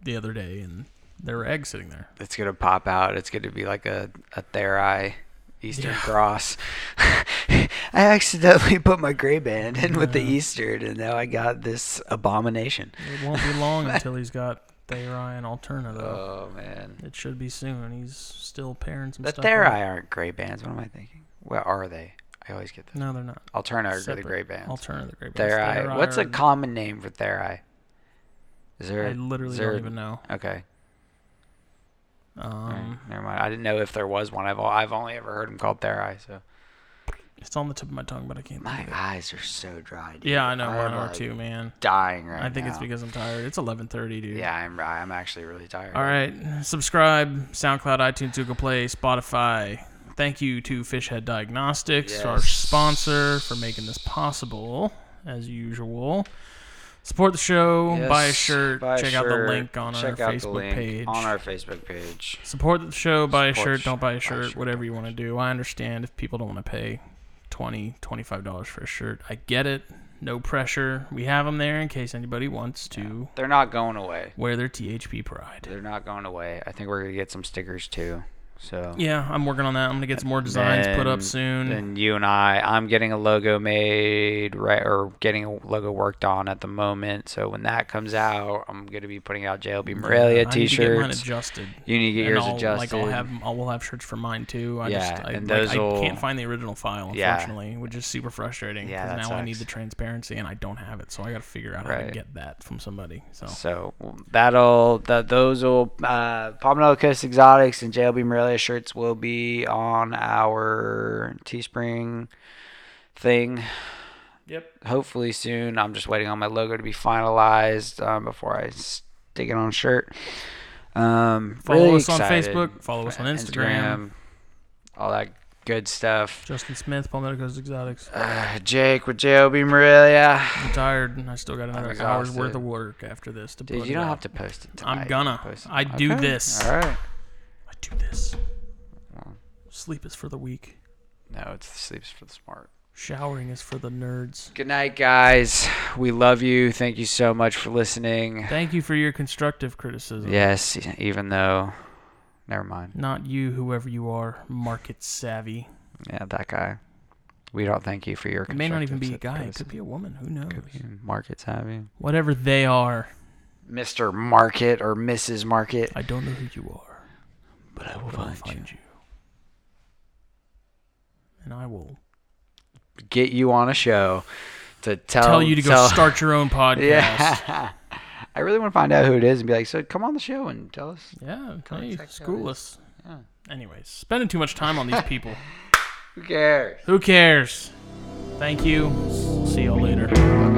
the other day and there were eggs sitting there. it's gonna pop out. It's gonna be like a a Thayeri Eastern Cross. I accidentally put my gray band in with the Eastern, and now I got this abomination. It won't be long until he's got Thayeri and Alterna, though. Oh man, It should be soon. He's still pairing some the stuff. Thayeri aren't gray bands. What am I thinking? What are they? I always get that. No, they're not. Alterna are the gray bands. Alterna, the great Thayeri. What's a common name for Thayeri? Is there? I literally is there- don't even know. Okay. Um, never mind. I didn't know if there was one. I've I've only ever heard them called Thayeri. So it's on the tip of my tongue, but I can't. my think of it. eyes are so dry. Dude. Yeah, I know. Mine are like, too, man. Dying right I think it's because I'm tired. It's 11:30, dude. Yeah, I'm I'm actually really tired. All right. Subscribe. SoundCloud, iTunes, Google Play, Spotify. Thank you to Fishhead Diagnostics, our sponsor, for making this possible, as usual. Support the show. Buy a shirt. buy a check out the link on our Facebook page. On our Facebook page. Support the show. Buy a shirt. Don't buy a buy a shirt. shirt, whatever you want to do. I understand if people don't want to pay 20 $25 for a shirt. I get it. No pressure. We have them there in case anybody wants to They're not going away. wear their THP pride. They're not going away. I think we're gonna get some stickers too. So Yeah, I'm working on that. I'm gonna get some more designs put up soon. And you and I, I'm getting a logo made, right, or getting a logo worked on at the moment. So when that comes out, I'm gonna be putting out JLB Morelia I need to get mine t-shirts. adjusted. You need to get And yours I'll, adjusted. Like I'll have, I'll, we'll have shirts for mine too. I Yeah, just, I, and like, those I can't find the original file, Yeah. unfortunately, which is super frustrating. Yeah, now I need the transparency, and I don't have it, so I got to figure out how to get that from somebody. So So that'll that those will uh, Palmetto Coast Exotics and JLB Morelia shirts will be on our Teespring thing. Yep. Hopefully soon. I'm just waiting on my logo to be finalized um, before I stick it on a shirt. Um, Follow really us on. Facebook, follow us on Instagram. all that good stuff. Justin Smith, Palmetto Coast Exotics. Uh, Jake with JLB Morelia. I'm tired, and I still got another hour's worth of work after this to Dude, you don't out. have to post it I'm gonna. Post it. I do Okay. this. All right. Do this. Sleep is for the weak. No, it's sleeps for the smart. Showering is for the nerds. Good night, guys. We love you. Thank you so much for listening. Thank you for your constructive criticism. Yes, even though, never mind. Not you, whoever you are, market savvy. Yeah, that guy. We don't thank you for your. It may not even be a guy. It could be a woman. Who knows? criticism. Could be market savvy. Whatever they are, Mr. Market or Mrs. Market. I don't know who you are, But I will find, find you. And I will. Get you on a show to tell, tell you to go tell- start your own podcast. Yeah. I really want to find out who it is and be like, so come on the show and tell us. Yeah, Come hey, school us. Yeah. Anyways, spending too much time on these people. Who cares? Who cares? Thank you. See y'all later. Okay.